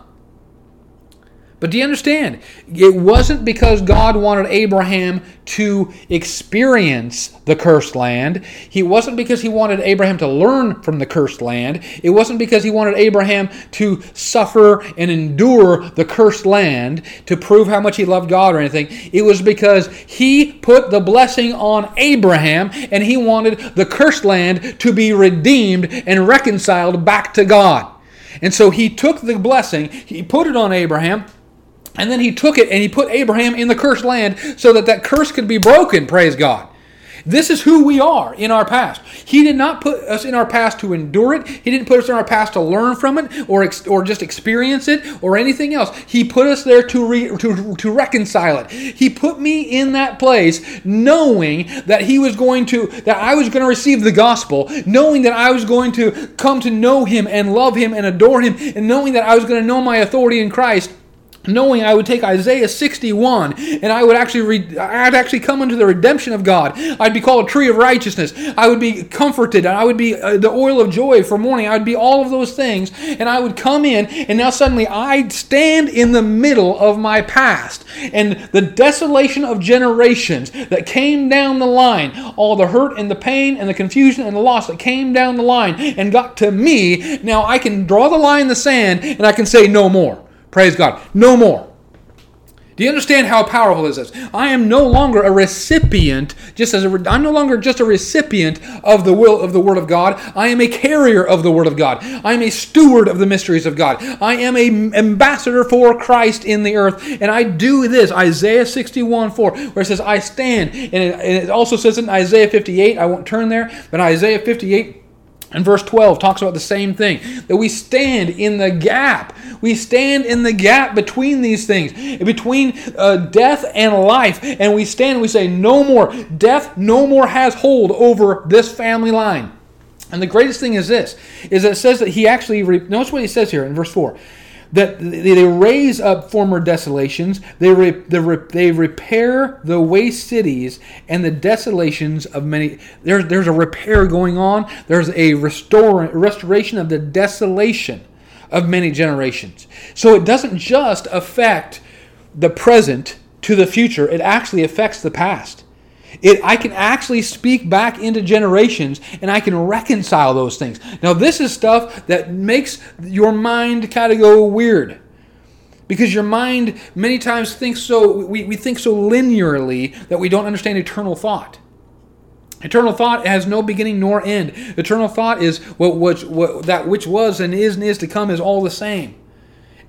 But do you understand? It wasn't because God wanted Abraham to experience the cursed land. He wasn't because he wanted Abraham to learn from the cursed land. It wasn't because he wanted Abraham to suffer and endure the cursed land to prove how much he loved God or anything. It was because he put the blessing on Abraham and he wanted the cursed land to be redeemed and reconciled back to God. And so he took the blessing, he put it on Abraham, and then he took it and he put Abraham in the cursed land so that that curse could be broken, praise God. This is who we are in our past. He did not put us in our past to endure it. He didn't put us in our past to learn from it or ex- or just experience it or anything else. He put us there to, re- to to reconcile it. He put me in that place knowing that he was going to that I was going to receive the gospel, knowing that I was going to come to know him and love him and adore him and knowing that I was going to know my authority in Christ knowing I would take Isaiah 61 and I would actually re- I'd actually come into the redemption of God. I'd be called a tree of righteousness. I would be comforted. I would be uh, the oil of joy for mourning. I would be all of those things and I would come in and now suddenly I'd stand in the middle of my past and the desolation of generations that came down the line, all the hurt and the pain and the confusion and the loss that came down the line and got to me. Now I can draw the line in the sand and I can say no more. Praise God. No more. Do you understand how powerful this is? I am no longer a recipient, just as I'm no longer just a recipient of the will of the Word of God. I am a carrier of the Word of God. I am a steward of the mysteries of God. I am a ambassador for Christ in the earth, and I do this. Isaiah 61 4, where it says, "I stand," and it, and it also says in Isaiah 58. I won't turn there, but Isaiah 58 and verse 12 talks about the same thing that we stand in the gap. We stand in the gap between these things, between uh, death and life. And we stand and we say, No more. Death no more has hold over this family line. And the greatest thing is this is that it says that he actually, notice what he says here in verse 4 that they raise up former desolations, they, re, they repair the waste cities and the desolations of many. There's, there's a repair going on, there's a restore, restoration of the desolation of many generations. So it doesn't just affect the present to the future, it actually affects the past. It, I can actually speak back into generations and I can reconcile those things. Now, this is stuff that makes your mind kind of go weird. Because your mind many times thinks so, we, we think so linearly that we don't understand eternal thought. Eternal thought has no beginning nor end. Eternal thought is what, what, what that which was and is and is to come is all the same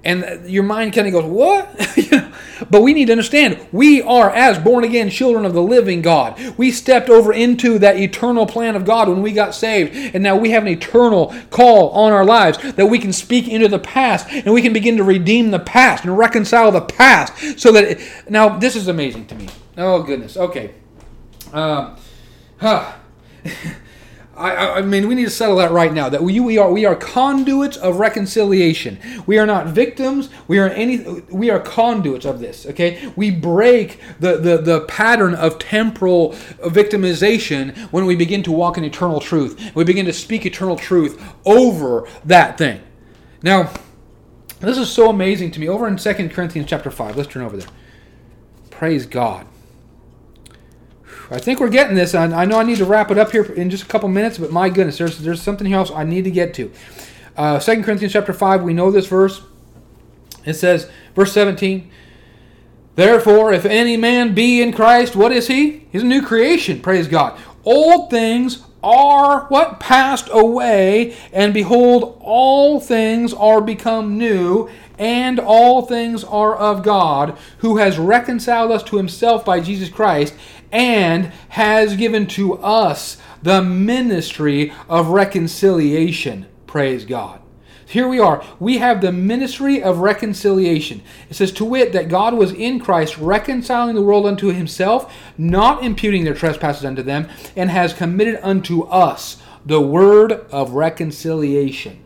and your mind kind of goes, What? but we need to understand we are, as born again children of the living God. We stepped over into that eternal plan of God when we got saved, and now we have an eternal call on our lives that we can speak into the past and we can begin to redeem the past and reconcile the past. So that, it, now this is amazing to me. Oh, goodness. Okay. Um, huh. I, I, mean, we need to settle that right now. That we, we are we are conduits of reconciliation. We are not victims. We are any. We are conduits of this. Okay, we break the the, the pattern of temporal victimization when we begin to walk in eternal truth. We begin to speak eternal truth over that thing. Now, this is so amazing to me. Over in Second Corinthians chapter five. Let's turn over there. Praise God. I think we're getting this. I, I know I need to wrap it up here in just a couple minutes, but my goodness, there's there's something else I need to get to. Uh, 2 Corinthians chapter 5, we know this verse. It says, verse 17, Therefore, if any man be in Christ, what is he? He's a new creation, praise God. Old things are what passed away, and behold, all things are become new, and all things are of God, who has reconciled us to himself by Jesus Christ, and has given to us the ministry of reconciliation. Praise God. Here we are. We have the ministry of reconciliation. It says, To wit, that God was in Christ reconciling the world unto himself, not imputing their trespasses unto them, and has committed unto us the word of reconciliation.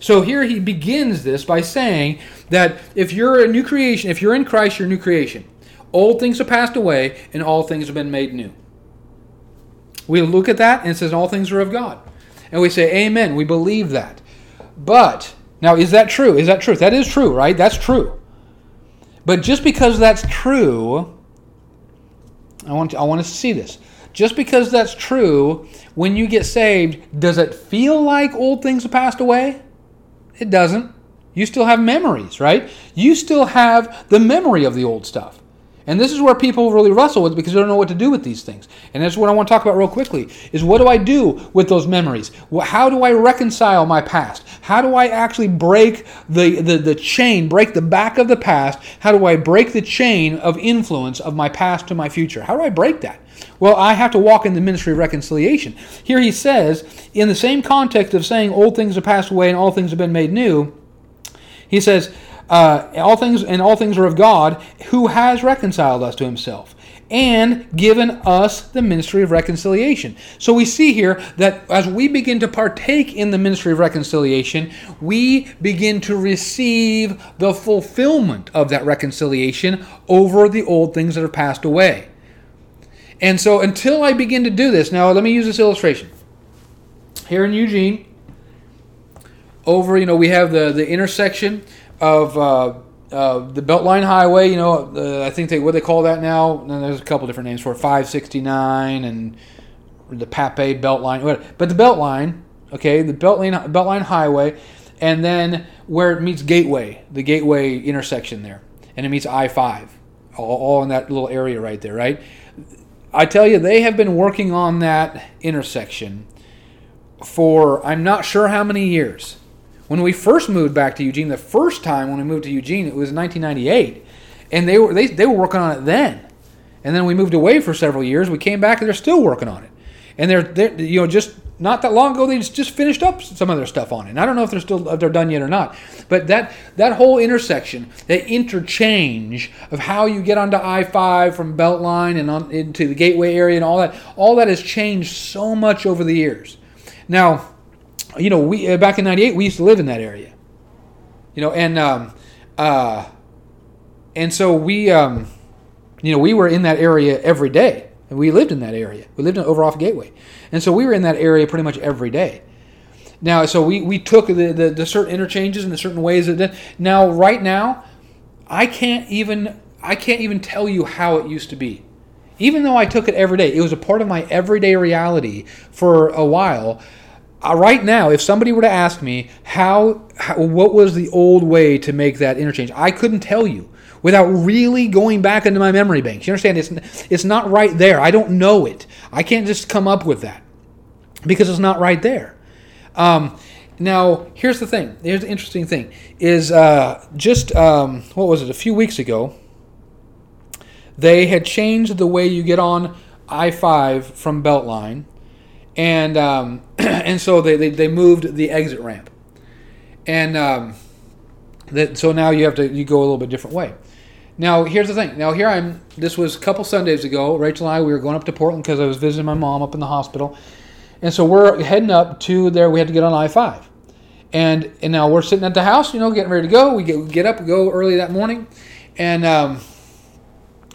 So here he begins this by saying that if you're a new creation, if you're in Christ, you're a new creation. Old things have passed away, and all things have been made new. We look at that and it says all things are of God. And we say, Amen. We believe that. But, now is that true? Is that truth? That is true, right? That's true. But just because that's true, I want, to, I want us to see this. Just because that's true, when you get saved, does it feel like old things have passed away? It doesn't. You still have memories, right? You still have the memory of the old stuff. And this is where people really wrestle with because they don't know what to do with these things. And that's what I want to talk about real quickly is what do I do with those memories? How do I reconcile my past? How do I actually break the, the, the chain, break the back of the past? How do I break the chain of influence of my past to my future? How do I break that? Well, I have to walk in the ministry of reconciliation. Here he says, in the same context of saying old things have passed away and all things have been made new, he says, uh, all things and all things are of God, who has reconciled us to Himself and given us the ministry of reconciliation. So we see here that as we begin to partake in the ministry of reconciliation, we begin to receive the fulfillment of that reconciliation over the old things that have passed away. And so until I begin to do this, now let me use this illustration. Here in Eugene, over, you know, we have the, the intersection of uh, uh, the Beltline Highway, you know, uh, I think they what they call that now. And there's a couple different names for it, 569 and the Pape Beltline, but the Beltline, okay, the Beltline Beltline Highway, and then where it meets Gateway, the Gateway intersection there, and it meets I-5, all, all in that little area right there, right? I tell you, they have been working on that intersection for I'm not sure how many years. When we first moved back to Eugene, the first time when we moved to Eugene, it was 1998, and they were they, they were working on it then. And then we moved away for several years. We came back and they're still working on it. And they're, they're you know just not that long ago they just, just finished up some of their stuff on it. And I don't know if they're still if they're done yet or not. But that that whole intersection, that interchange of how you get onto I-5 from Beltline and on into the Gateway area and all that, all that has changed so much over the years. Now, you know, we uh, back in '98 we used to live in that area. You know, and um, uh, and so we, um, you know, we were in that area every day, and we lived in that area. We lived in over off Gateway, and so we were in that area pretty much every day. Now, so we, we took the, the, the certain interchanges and the certain ways that now right now, I can't even I can't even tell you how it used to be. Even though I took it every day, it was a part of my everyday reality for a while right now, if somebody were to ask me how, how, what was the old way to make that interchange, I couldn't tell you without really going back into my memory banks. You understand? It's it's not right there. I don't know it. I can't just come up with that because it's not right there. Um, now, here's the thing. Here's the interesting thing: is uh, just um, what was it? A few weeks ago, they had changed the way you get on I five from Beltline and um, and so they, they, they moved the exit ramp, and um, that so now you have to you go a little bit different way. Now here's the thing. Now here I'm. This was a couple Sundays ago. Rachel and I we were going up to Portland because I was visiting my mom up in the hospital, and so we're heading up to there. We had to get on I five, and and now we're sitting at the house, you know, getting ready to go. We get we get up, go early that morning, and. Um,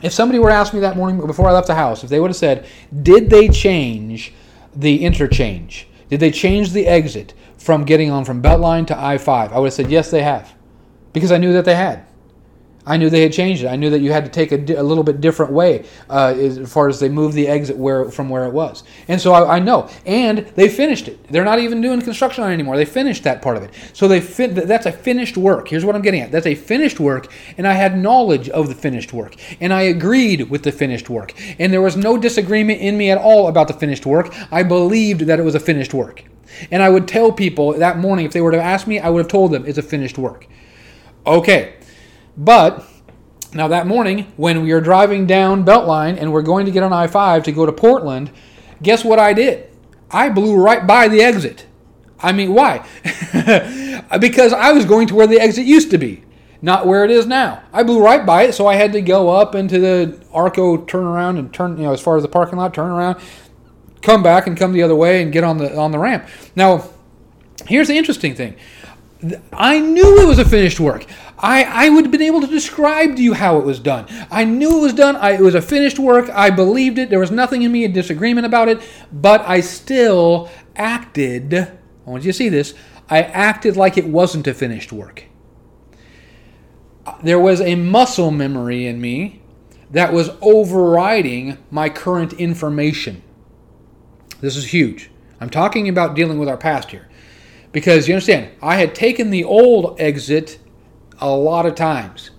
if somebody were to ask me that morning before I left the house, if they would have said, "Did they change the interchange? Did they change the exit from getting on from Beltline to I 5? I would have said, yes, they have. Because I knew that they had. I knew they had changed it. I knew that you had to take a, di- a little bit different way uh, as far as they moved the exit where from where it was. And so I, I, know. And they finished it. They're not even doing construction on it anymore. They finished that part of it. So they that's a finished work. Here's what I'm getting at. That's a finished work, and I had knowledge of the finished work, and I agreed with the finished work, and there was no disagreement in me at all about the finished work. I believed that it was a finished work. And I would tell people that morning, if they were to ask me, I would have told them it's a finished work. Okay. But now that morning, when we were driving down Beltline and we're going to get on I 5 to go to Portland, guess what I did? I blew right by the exit. I mean, why? because I was going to where the exit used to be, not where it is now. I blew right by it, so I had to go up into the Arco turnaround and turn, you know, as far as the parking lot, turn around, come back and come the other way and get on the on the ramp. Now, here's the interesting thing. I knew it was a finished work. I, I would have been able to describe to you how it was done. I knew it was done. I, it was a finished work. I believed it. There was nothing in me in disagreement about it. But I still acted. I want you to see this. I acted like it wasn't a finished work. There was a muscle memory in me that was overriding my current information. This is huge. I'm talking about dealing with our past here. Because you understand, I had taken the old exit a lot of times.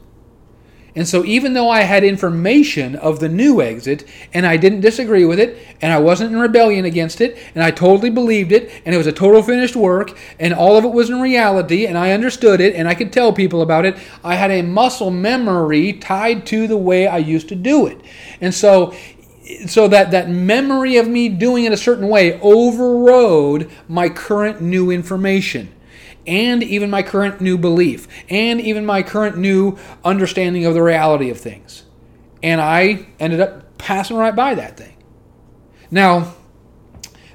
And so, even though I had information of the new exit and I didn't disagree with it and I wasn't in rebellion against it and I totally believed it and it was a total finished work and all of it was in reality and I understood it and I could tell people about it, I had a muscle memory tied to the way I used to do it. And so, so that that memory of me doing it a certain way overrode my current new information and even my current new belief and even my current new understanding of the reality of things and I ended up passing right by that thing. Now,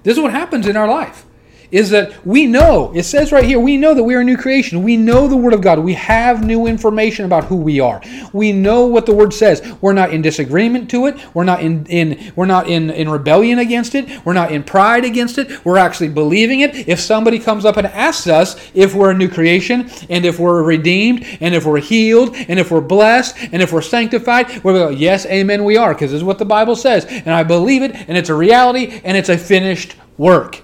this is what happens in our life is that we know, it says right here, we know that we are a new creation. We know the Word of God. We have new information about who we are. We know what the Word says. We're not in disagreement to it. We're not in, in we're not in, in rebellion against it. We're not in pride against it. We're actually believing it. If somebody comes up and asks us if we're a new creation and if we're redeemed and if we're healed and if we're blessed and if we're sanctified, we'll go, yes, amen, we are, because this is what the Bible says. And I believe it, and it's a reality, and it's a finished work.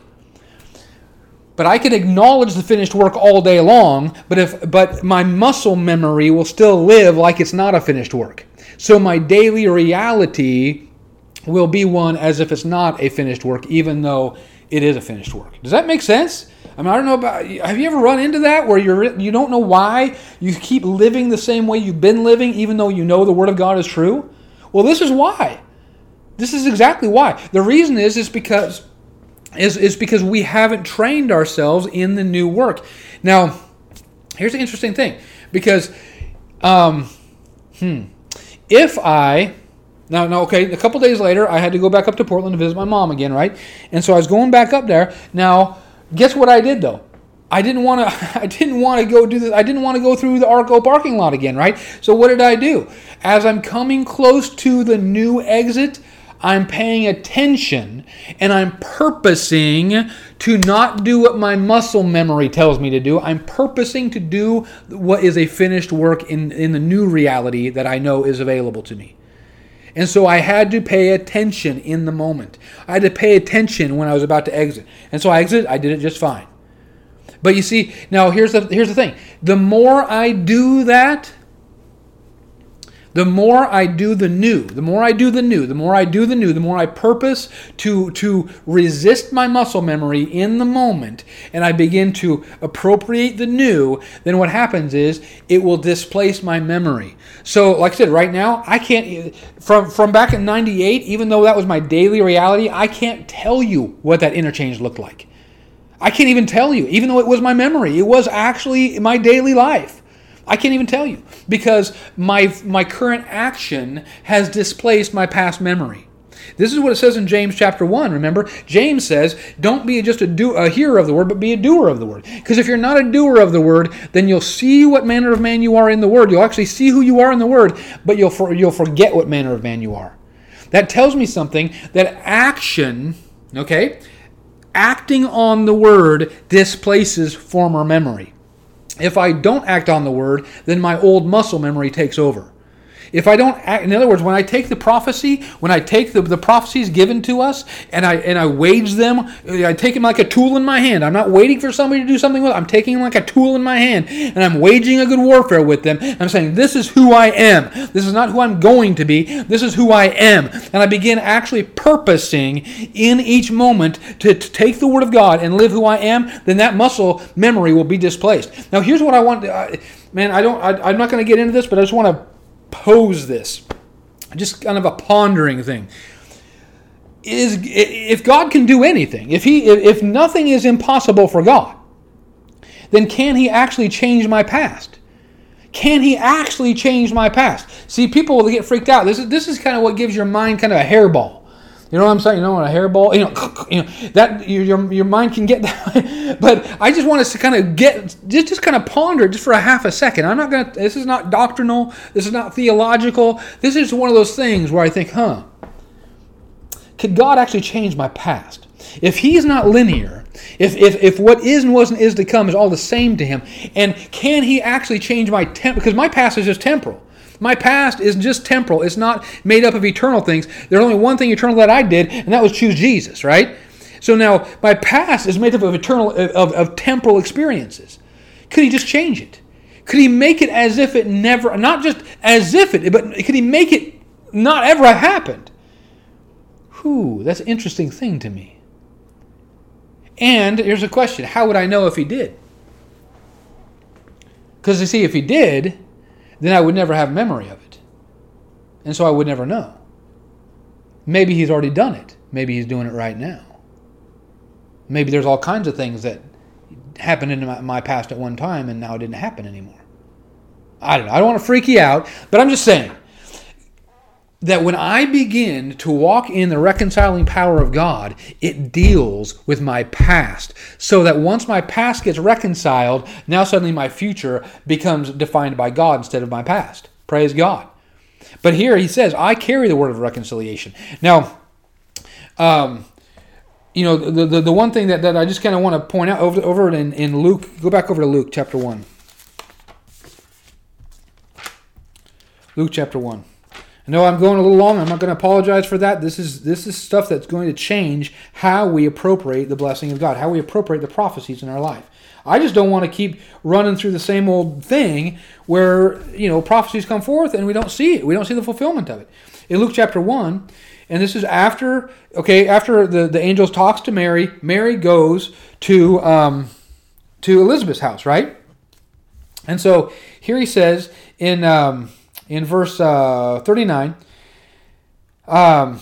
But I can acknowledge the finished work all day long, but if but my muscle memory will still live like it's not a finished work. So my daily reality will be one as if it's not a finished work, even though it is a finished work. Does that make sense? I mean, I don't know about. Have you ever run into that where you're you don't know why you keep living the same way you've been living, even though you know the Word of God is true? Well, this is why. This is exactly why. The reason is is because is, is because we haven't trained ourselves in the new work. Now, here's the interesting thing because, um, hmm, if I now, now, okay, a couple days later, I had to go back up to Portland to visit my mom again, right? And so I was going back up there. Now, guess what I did though? I didn't want to. I didn't want to go do this. I didn't want to go through the Arco parking lot again, right? So what did I do? As I'm coming close to the new exit, I'm paying attention and I'm purposing to not do what my muscle memory tells me to do. I'm purposing to do what is a finished work in, in the new reality that I know is available to me. And so I had to pay attention in the moment. I had to pay attention when I was about to exit. And so I exited, I did it just fine. But you see, now here's the here's the thing. The more I do that, the more I do the new, the more I do the new, the more I do the new, the more I purpose to, to resist my muscle memory in the moment and I begin to appropriate the new, then what happens is it will displace my memory. So, like I said, right now, I can't, from, from back in 98, even though that was my daily reality, I can't tell you what that interchange looked like. I can't even tell you, even though it was my memory. It was actually my daily life. I can't even tell you because my my current action has displaced my past memory. This is what it says in James chapter 1. Remember, James says, don't be just a, do, a hearer of the word, but be a doer of the word. Because if you're not a doer of the word, then you'll see what manner of man you are in the word. You'll actually see who you are in the word, but you'll, for, you'll forget what manner of man you are. That tells me something that action, okay, acting on the word displaces former memory. If I don't act on the word, then my old muscle memory takes over. If I don't act, in other words, when I take the prophecy, when I take the, the prophecies given to us and I and I wage them, I take them like a tool in my hand. I'm not waiting for somebody to do something with. It. I'm taking them like a tool in my hand, and I'm waging a good warfare with them. I'm saying, "This is who I am. This is not who I'm going to be. This is who I am." And I begin actually purposing in each moment to, to take the Word of God and live who I am. Then that muscle memory will be displaced. Now, here's what I want. Uh, man, I don't. I, I'm not going to get into this, but I just want to pose this. Just kind of a pondering thing. Is if God can do anything, if he if nothing is impossible for God, then can he actually change my past? Can he actually change my past? See, people will get freaked out. This is this is kind of what gives your mind kind of a hairball. You know what I'm saying? You know, a hairball, you know, you know that your, your mind can get that. but I just want us to kind of get, just, just kind of ponder just for a half a second. I'm not to, this is not doctrinal. This is not theological. This is one of those things where I think, huh, could God actually change my past? If He's not linear, if, if, if what is and wasn't is to come is all the same to Him, and can He actually change my temp? Because my past is just temporal. My past is just temporal. It's not made up of eternal things. There's only one thing eternal that I did, and that was choose Jesus, right? So now my past is made up of eternal of, of temporal experiences. Could he just change it? Could he make it as if it never not just as if it, but could he make it not ever have happened? Whew, that's an interesting thing to me. And here's a question how would I know if he did? Because you see, if he did, then I would never have memory of it. And so I would never know. Maybe he's already done it. Maybe he's doing it right now. Maybe there's all kinds of things that happened in my, past at one time and now it didn't happen anymore. I don't know. I don't want to freak you out, but I'm just saying. That when I begin to walk in the reconciling power of God, it deals with my past. So that once my past gets reconciled, now suddenly my future becomes defined by God instead of my past. Praise God. But here he says, I carry the word of reconciliation. Now, um, you know, the, the, the one thing that, that I just kind of want to point out over, over in, in Luke, go back over to Luke chapter 1. Luke chapter 1. I know I'm going a little long. I'm not going to apologize for that. This is this is stuff that's going to change how we appropriate the blessing of God, how we appropriate the prophecies in our life. I just don't want to keep running through the same old thing where, you know, prophecies come forth and we don't see it. We don't see the fulfillment of it. In Luke chapter 1, and this is after, okay, after the, the angels talks to Mary, Mary goes to um, to Elizabeth's house, right? And so here he says in um, in verse uh, 39. Um,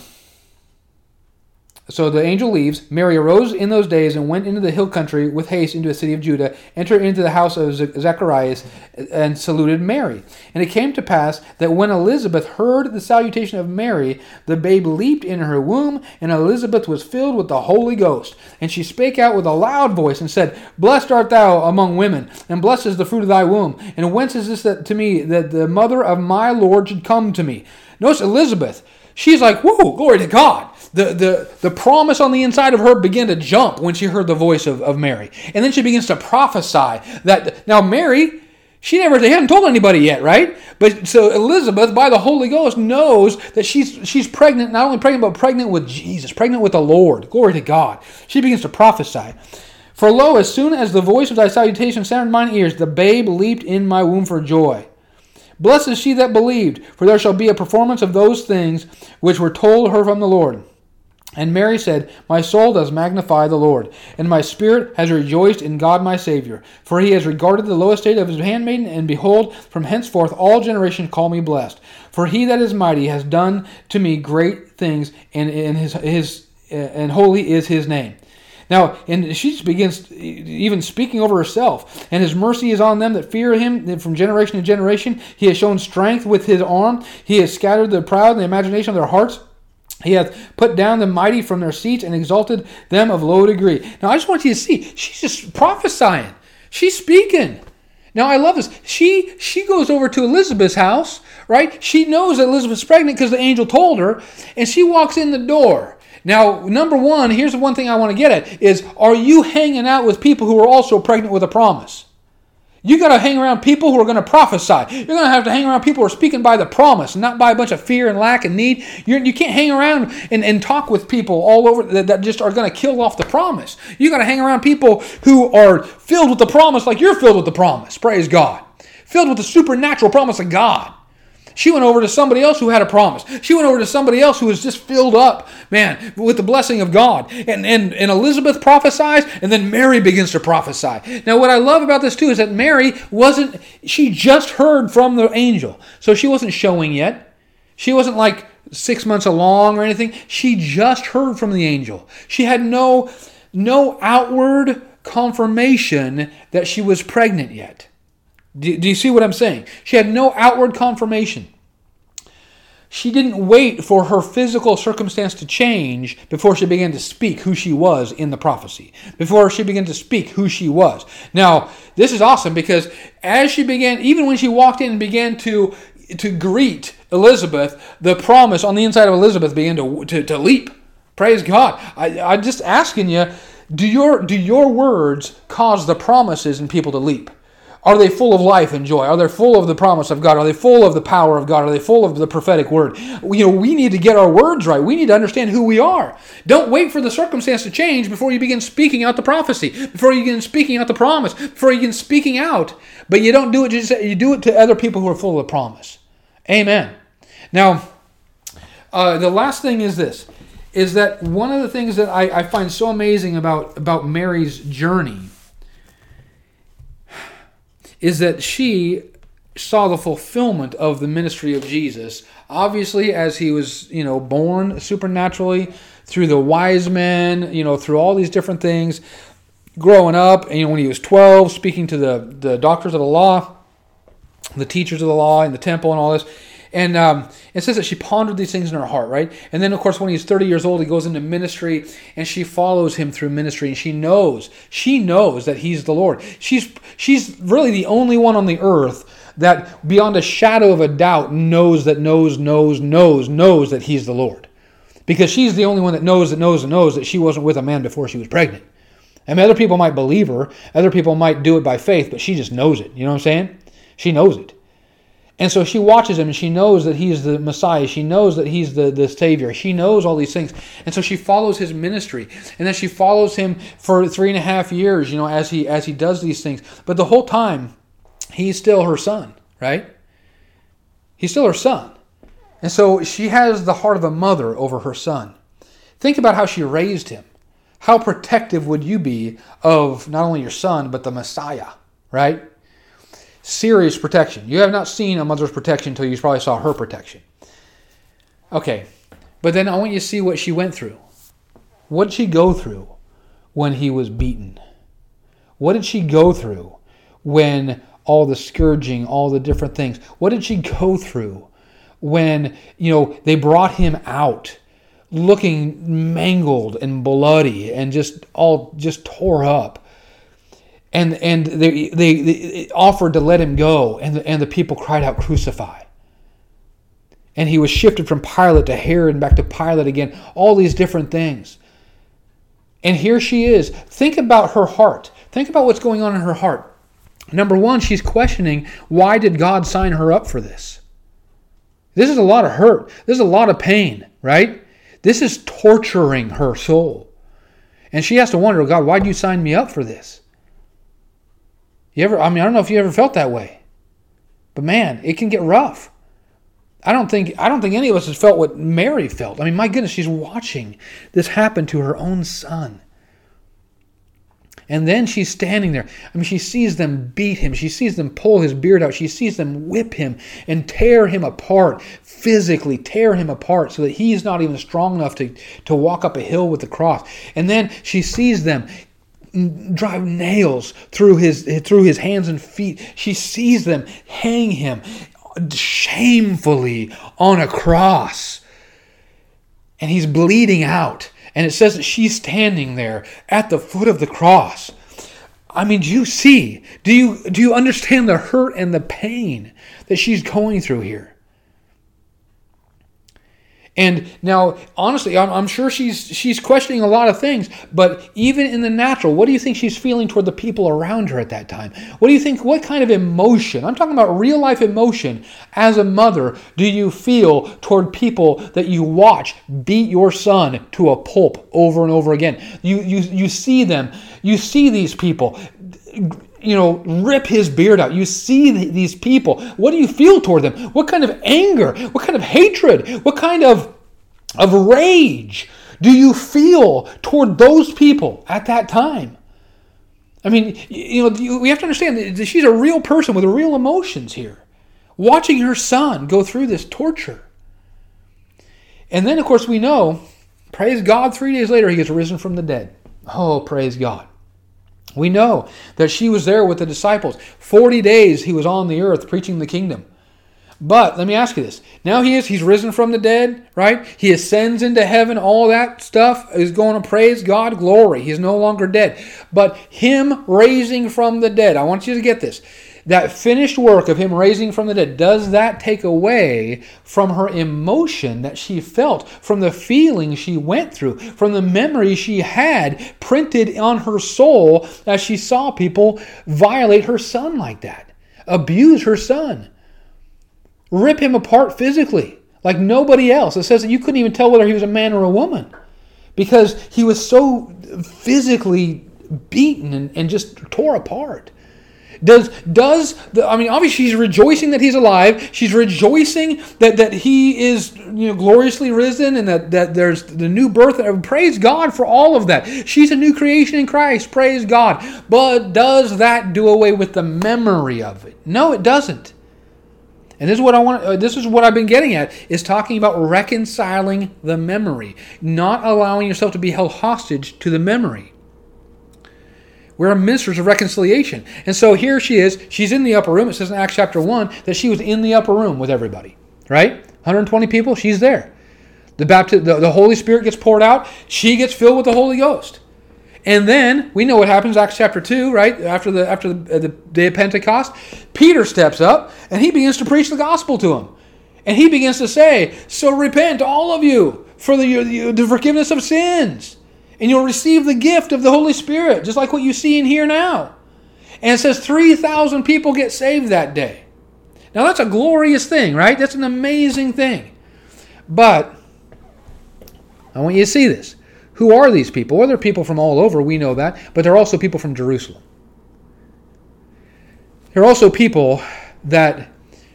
so the angel leaves. Mary arose in those days and went into the hill country with haste into the city of Judah, entered into the house of Zacharias, and saluted Mary. And it came to pass that when Elizabeth heard the salutation of Mary, the babe leaped in her womb, and Elizabeth was filled with the Holy Ghost. And she spake out with a loud voice and said, Blessed art thou among women, and blessed is the fruit of thy womb. And whence is this that to me that the mother of my Lord should come to me? Notice Elizabeth. She's like, whoa, glory to God the, the, the promise on the inside of her began to jump when she heard the voice of, of Mary. And then she begins to prophesy that now Mary, she never they hadn't told anybody yet, right? But so Elizabeth, by the Holy Ghost, knows that she's she's pregnant, not only pregnant, but pregnant with Jesus, pregnant with the Lord. Glory to God. She begins to prophesy. For lo, as soon as the voice of thy salutation sounded in mine ears, the babe leaped in my womb for joy. Blessed is she that believed, for there shall be a performance of those things which were told her from the Lord. And Mary said, My soul does magnify the Lord, and my spirit has rejoiced in God my Savior. For he has regarded the low estate of his handmaiden, and behold, from henceforth all generations call me blessed. For he that is mighty has done to me great things, and, and his, his and holy is his name. Now, and she begins even speaking over herself. And his mercy is on them that fear him from generation to generation. He has shown strength with his arm. He has scattered the proud in the imagination of their hearts. He hath put down the mighty from their seats and exalted them of low degree. Now, I just want you to see, she's just prophesying. She's speaking. Now, I love this. She she goes over to Elizabeth's house, right? She knows that Elizabeth's pregnant because the angel told her, and she walks in the door. Now, number one, here's the one thing I want to get at is are you hanging out with people who are also pregnant with a promise? You got to hang around people who are going to prophesy. You're going to have to hang around people who are speaking by the promise, not by a bunch of fear and lack and need. You're, you can not hang around and, and talk with people all over that, that just are going to kill off the promise. You got to hang around people who are filled with the promise like you're filled with the promise. Praise God. Filled with the supernatural promise of God. She went over to somebody else who had a promise. She went over to somebody else who was just filled up, man, with the blessing of God. And, and, and Elizabeth prophesies, and then Mary begins to prophesy. Now, what I love about this too is that Mary wasn't, she just heard from the angel. So she wasn't showing yet. She wasn't like six months along or anything. She just heard from the angel. She had no, no outward confirmation that she was pregnant yet. Do, do you see what I'm saying? She had no outward confirmation. She didn't wait for her physical circumstance to change before she began to speak who she was in the prophecy, before she began to speak who she was. Now, this is awesome because as she began, even when she walked in and began to, to greet Elizabeth, the promise on the inside of Elizabeth began to, to, to leap. Praise God. I, I'm just asking you, do your, do your words cause the promises in people to leap? Are they full of life and joy? Are they full of the promise of God? Are they full of the power of God? Are they full of the prophetic word? You know, we need to get our words right. We need to understand who we are. Don't wait for the circumstance to change before you begin speaking out the prophecy, before you begin speaking out the promise, before you begin speaking out. But you don't do it just you do it to other people who are full of the promise. Amen. Now, uh, the last thing is this: is that one of the things that I, I find so amazing about about Mary's journey is that she saw the fulfillment of the ministry of Jesus. Obviously, as he was, you know, born supernaturally through the wise men, you know, through all these different things, growing up, and you know, when he was 12, speaking to the, the doctors of the law, the teachers of the law in the temple and all this. And um, it says that she pondered these things in her heart, right? And then, of course, when he's 30 years old, he goes into ministry and she follows him through ministry. And she knows, she knows that he's the Lord. She's, she's really the only one on the earth that, beyond a shadow of a doubt, knows that knows, knows, knows, knows that he's the Lord. Because she's the only one that knows that knows that knows that she wasn't with a man before she was pregnant. Mean, other people might believe her, other people might do it by faith, but she just knows it. You know what I'm saying? She knows it. And so she watches him and she knows that he's the Messiah. She knows that he's the, the Savior. She knows all these things. And so she follows his ministry. And then she follows him for three and a half years, you know, as he as he does these things. But the whole time, he's still her son, right? He's still her son. And so she has the heart of a mother over her son. Think about how she raised him. How protective would you be of not only your son, but the Messiah, right? Serious protection. You have not seen a mother's protection until you probably saw her protection. Okay, but then I want you to see what she went through. What did she go through when he was beaten? What did she go through when all the scourging, all the different things? What did she go through when, you know, they brought him out looking mangled and bloody and just all just tore up? And and they, they, they, offered to let him go, and the, and the people cried out, "Crucify!" And he was shifted from Pilate to Herod, and back to Pilate again. All these different things. And here she is. Think about her heart. Think about what's going on in her heart. Number one, she's questioning why did God sign her up for this? This is a lot of hurt. This is a lot of pain, right? This is torturing her soul. And she has to wonder, God, why did you sign me up for this? You ever, I mean, I don't know if you ever felt that way, but man, it can get rough. I don't think I don't think any of us has felt what Mary felt. I mean, my goodness, she's watching this happen to her own son. And then she's standing there. I mean, she sees them beat him. She sees them pull his beard out. She sees them whip him and tear him apart, physically tear him apart so that he's not even strong enough to, to walk up a hill with the cross. And then she sees them drive nails through his through his hands and feet. She sees them hang him shamefully on a cross. And he's bleeding out. And it says that she's standing there at the foot of the cross. I mean, do you see? Do you do you understand the hurt and the pain that she's going through here? And now, honestly, I'm, I'm, sure she's she's questioning a lot of things. But even in the natural, what do you think she's feeling toward the people around her at that time? What do you think? What kind of emotion? I'm talking about real life emotion. As a mother, do you feel toward people that you watch beat your son to a pulp over and over again? You you you see them. You see these people you know, rip his beard out. You see these people. What do you feel toward them? What kind of anger? What kind of hatred? What kind of, of rage do you feel toward those people at that time? I mean, you know, we have to understand that she's a real person with real emotions here, watching her son go through this torture. And then, of course, we know, praise God, three days later, he gets risen from the dead. Oh, praise God. We know that she was there with the disciples. 40 days he was on the earth preaching the kingdom. But let me ask you this. Now he is, he's risen from the dead, right? He ascends into heaven, all that stuff is going to praise God, glory. He's no longer dead. But him raising from the dead, I want you to get this that finished work of him raising from the dead, does that take away from her emotion that she felt, from the feeling she went through, from the memory she had printed on her soul as she saw people violate her son like that, abuse her son, rip him apart physically like nobody else? It says that you couldn't even tell whether he was a man or a woman because he was so physically beaten and, and just tore apart. Does does the, I mean obviously she's rejoicing that he's alive. She's rejoicing that that he is you know gloriously risen and that that there's the new birth. Praise God for all of that. She's a new creation in Christ. Praise God. But does that do away with the memory of it? No, it doesn't. And this is what I want. Uh, this is what I've been getting at: is talking about reconciling the memory, not allowing yourself to be held hostage to the memory. We're ministers of reconciliation. And so here she is. She's in the upper room. It says in Acts chapter 1 that she was in the upper room with everybody, right? 120 people, she's there. The, bapti- the, the Holy Spirit gets poured out, she gets filled with the Holy Ghost. And then we know what happens, Acts chapter 2, right? After the after the, uh, the day of Pentecost, Peter steps up and he begins to preach the gospel to them. And he begins to say, So repent, all of you, for the, the forgiveness of sins. And you'll receive the gift of the Holy Spirit, just like what you see in here now. And it says 3,000 people get saved that day. Now that's a glorious thing, right? That's an amazing thing. But I want you to see this. Who are these people? Well, they're people from all over, we know that, but they're also people from Jerusalem. They're also people that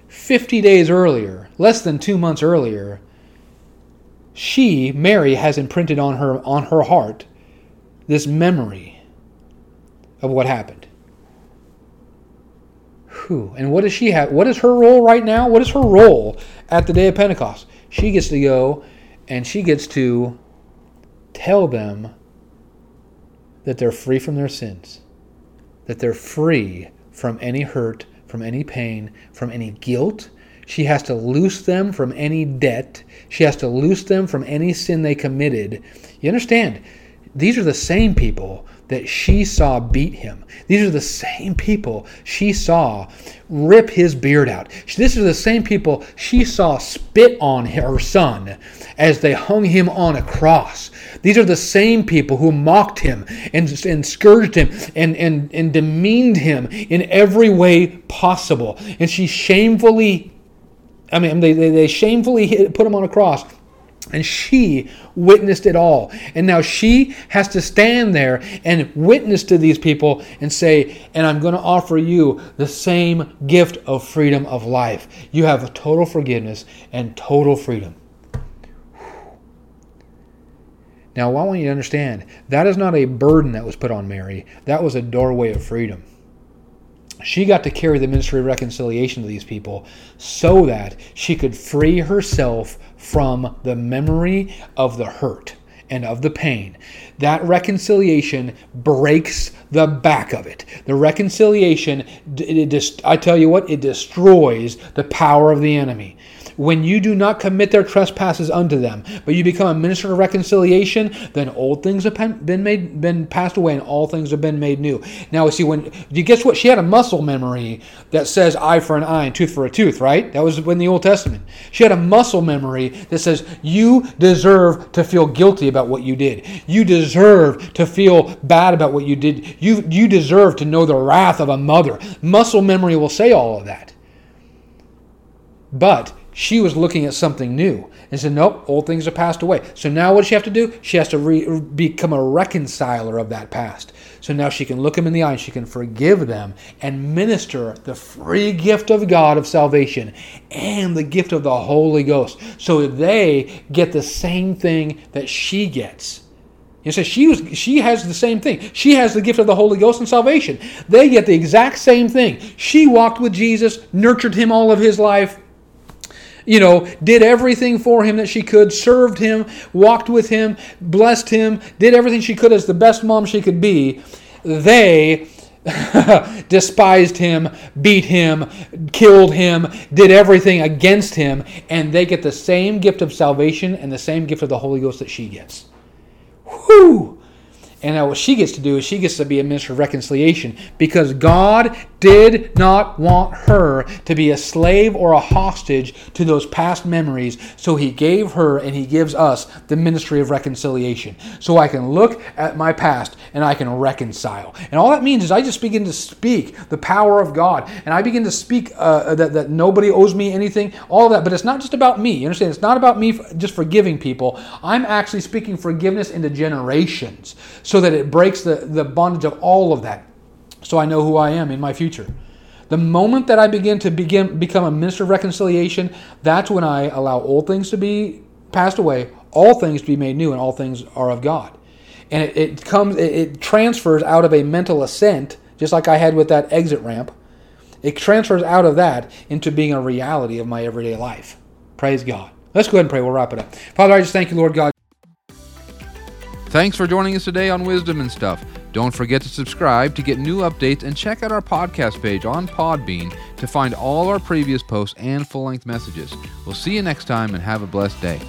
50 days earlier, less than two months earlier, she, Mary, has imprinted on her on her heart this memory of what happened. And what does she have? What is her role right now? What is her role at the day of Pentecost? She gets to go and she gets to tell them that they're free from their sins, that they're free from any hurt, from any pain, from any guilt. She has to loose them from any debt. She has to loose them from any sin they committed. You understand? These are the same people that she saw beat him. These are the same people she saw rip his beard out. These are the same people she saw spit on her son as they hung him on a cross. These are the same people who mocked him and, and scourged him and, and, and demeaned him in every way possible. And she shamefully, I mean, they, they, they shamefully hit, put him on a cross and she witnessed it all. And now she has to stand there and witness to these people and say, and I'm going to offer you the same gift of freedom of life. You have total forgiveness and total freedom. Now, I want you to understand that is not a burden that was put on Mary, that was a doorway of freedom she got to carry the ministry of reconciliation to these people so that she could free herself from the memory of the hurt and of the pain. That reconciliation breaks the back of it. The reconciliation, it, it, I tell you what, it destroys the power of the enemy when you do not commit their trespasses unto them, but you become a minister of reconciliation, then old things have been made, been passed away, and all things have been made new. Now, see, when you guess what? She had a muscle memory that says eye for an eye and tooth for a tooth, right? That was in the Old Testament. She had a muscle memory that says you deserve to feel guilty about what you did. You deserve to feel bad about what you did. You you deserve to know the wrath of a mother. Muscle memory will say all of that. But she was looking at something new and said, Nope, old things have passed away. So now what does she have to do? She has to re- become a reconciler of that past. So now she can look them in the eye and she can forgive them and minister the free gift of God of salvation and the gift of the Holy Ghost so they get the same thing that she gets. You say she was she has the same thing. She has the gift of the Holy Ghost and salvation. They get the exact same thing. She walked with Jesus, nurtured him all of his life, you know, did everything for him that she could, served him, walked with him, blessed him, did everything she could as the best mom she could be, they despised him, beat him, killed him, did everything against him, and they get the same gift of salvation and the same gift of the Holy Ghost that she gets. Whew! And now what she gets to do is she gets to be a minister of reconciliation because God did not want her to be a slave or a hostage to those past memories. So he gave her and he gives us the ministry of reconciliation. So I can look at my past and I can reconcile. And all that means is I just begin to speak the power of God and I begin to speak uh, that, that nobody owes me anything, all that. But it's not just about me. You understand? It's not about me just forgiving people. I'm actually speaking forgiveness into generations so that it breaks the, the bondage of all of that. So I know who I am in my future. The moment that I begin to begin become a minister of reconciliation, that's when I allow old things to be passed away, all things to be made new, and all things are of God. And it, it comes, it, it transfers out of a mental assent, just like I had with that exit ramp. It transfers out of that into being a reality of my everyday life. Praise God. Let's go ahead and pray. We'll wrap it up. Father, I just thank you, Lord God. Thanks for joining us today on Wisdom and Stuff. Don't forget to subscribe to get new updates and check out our podcast page on Podbean to find all our previous posts and full length messages. We'll see you next time and have a blessed day.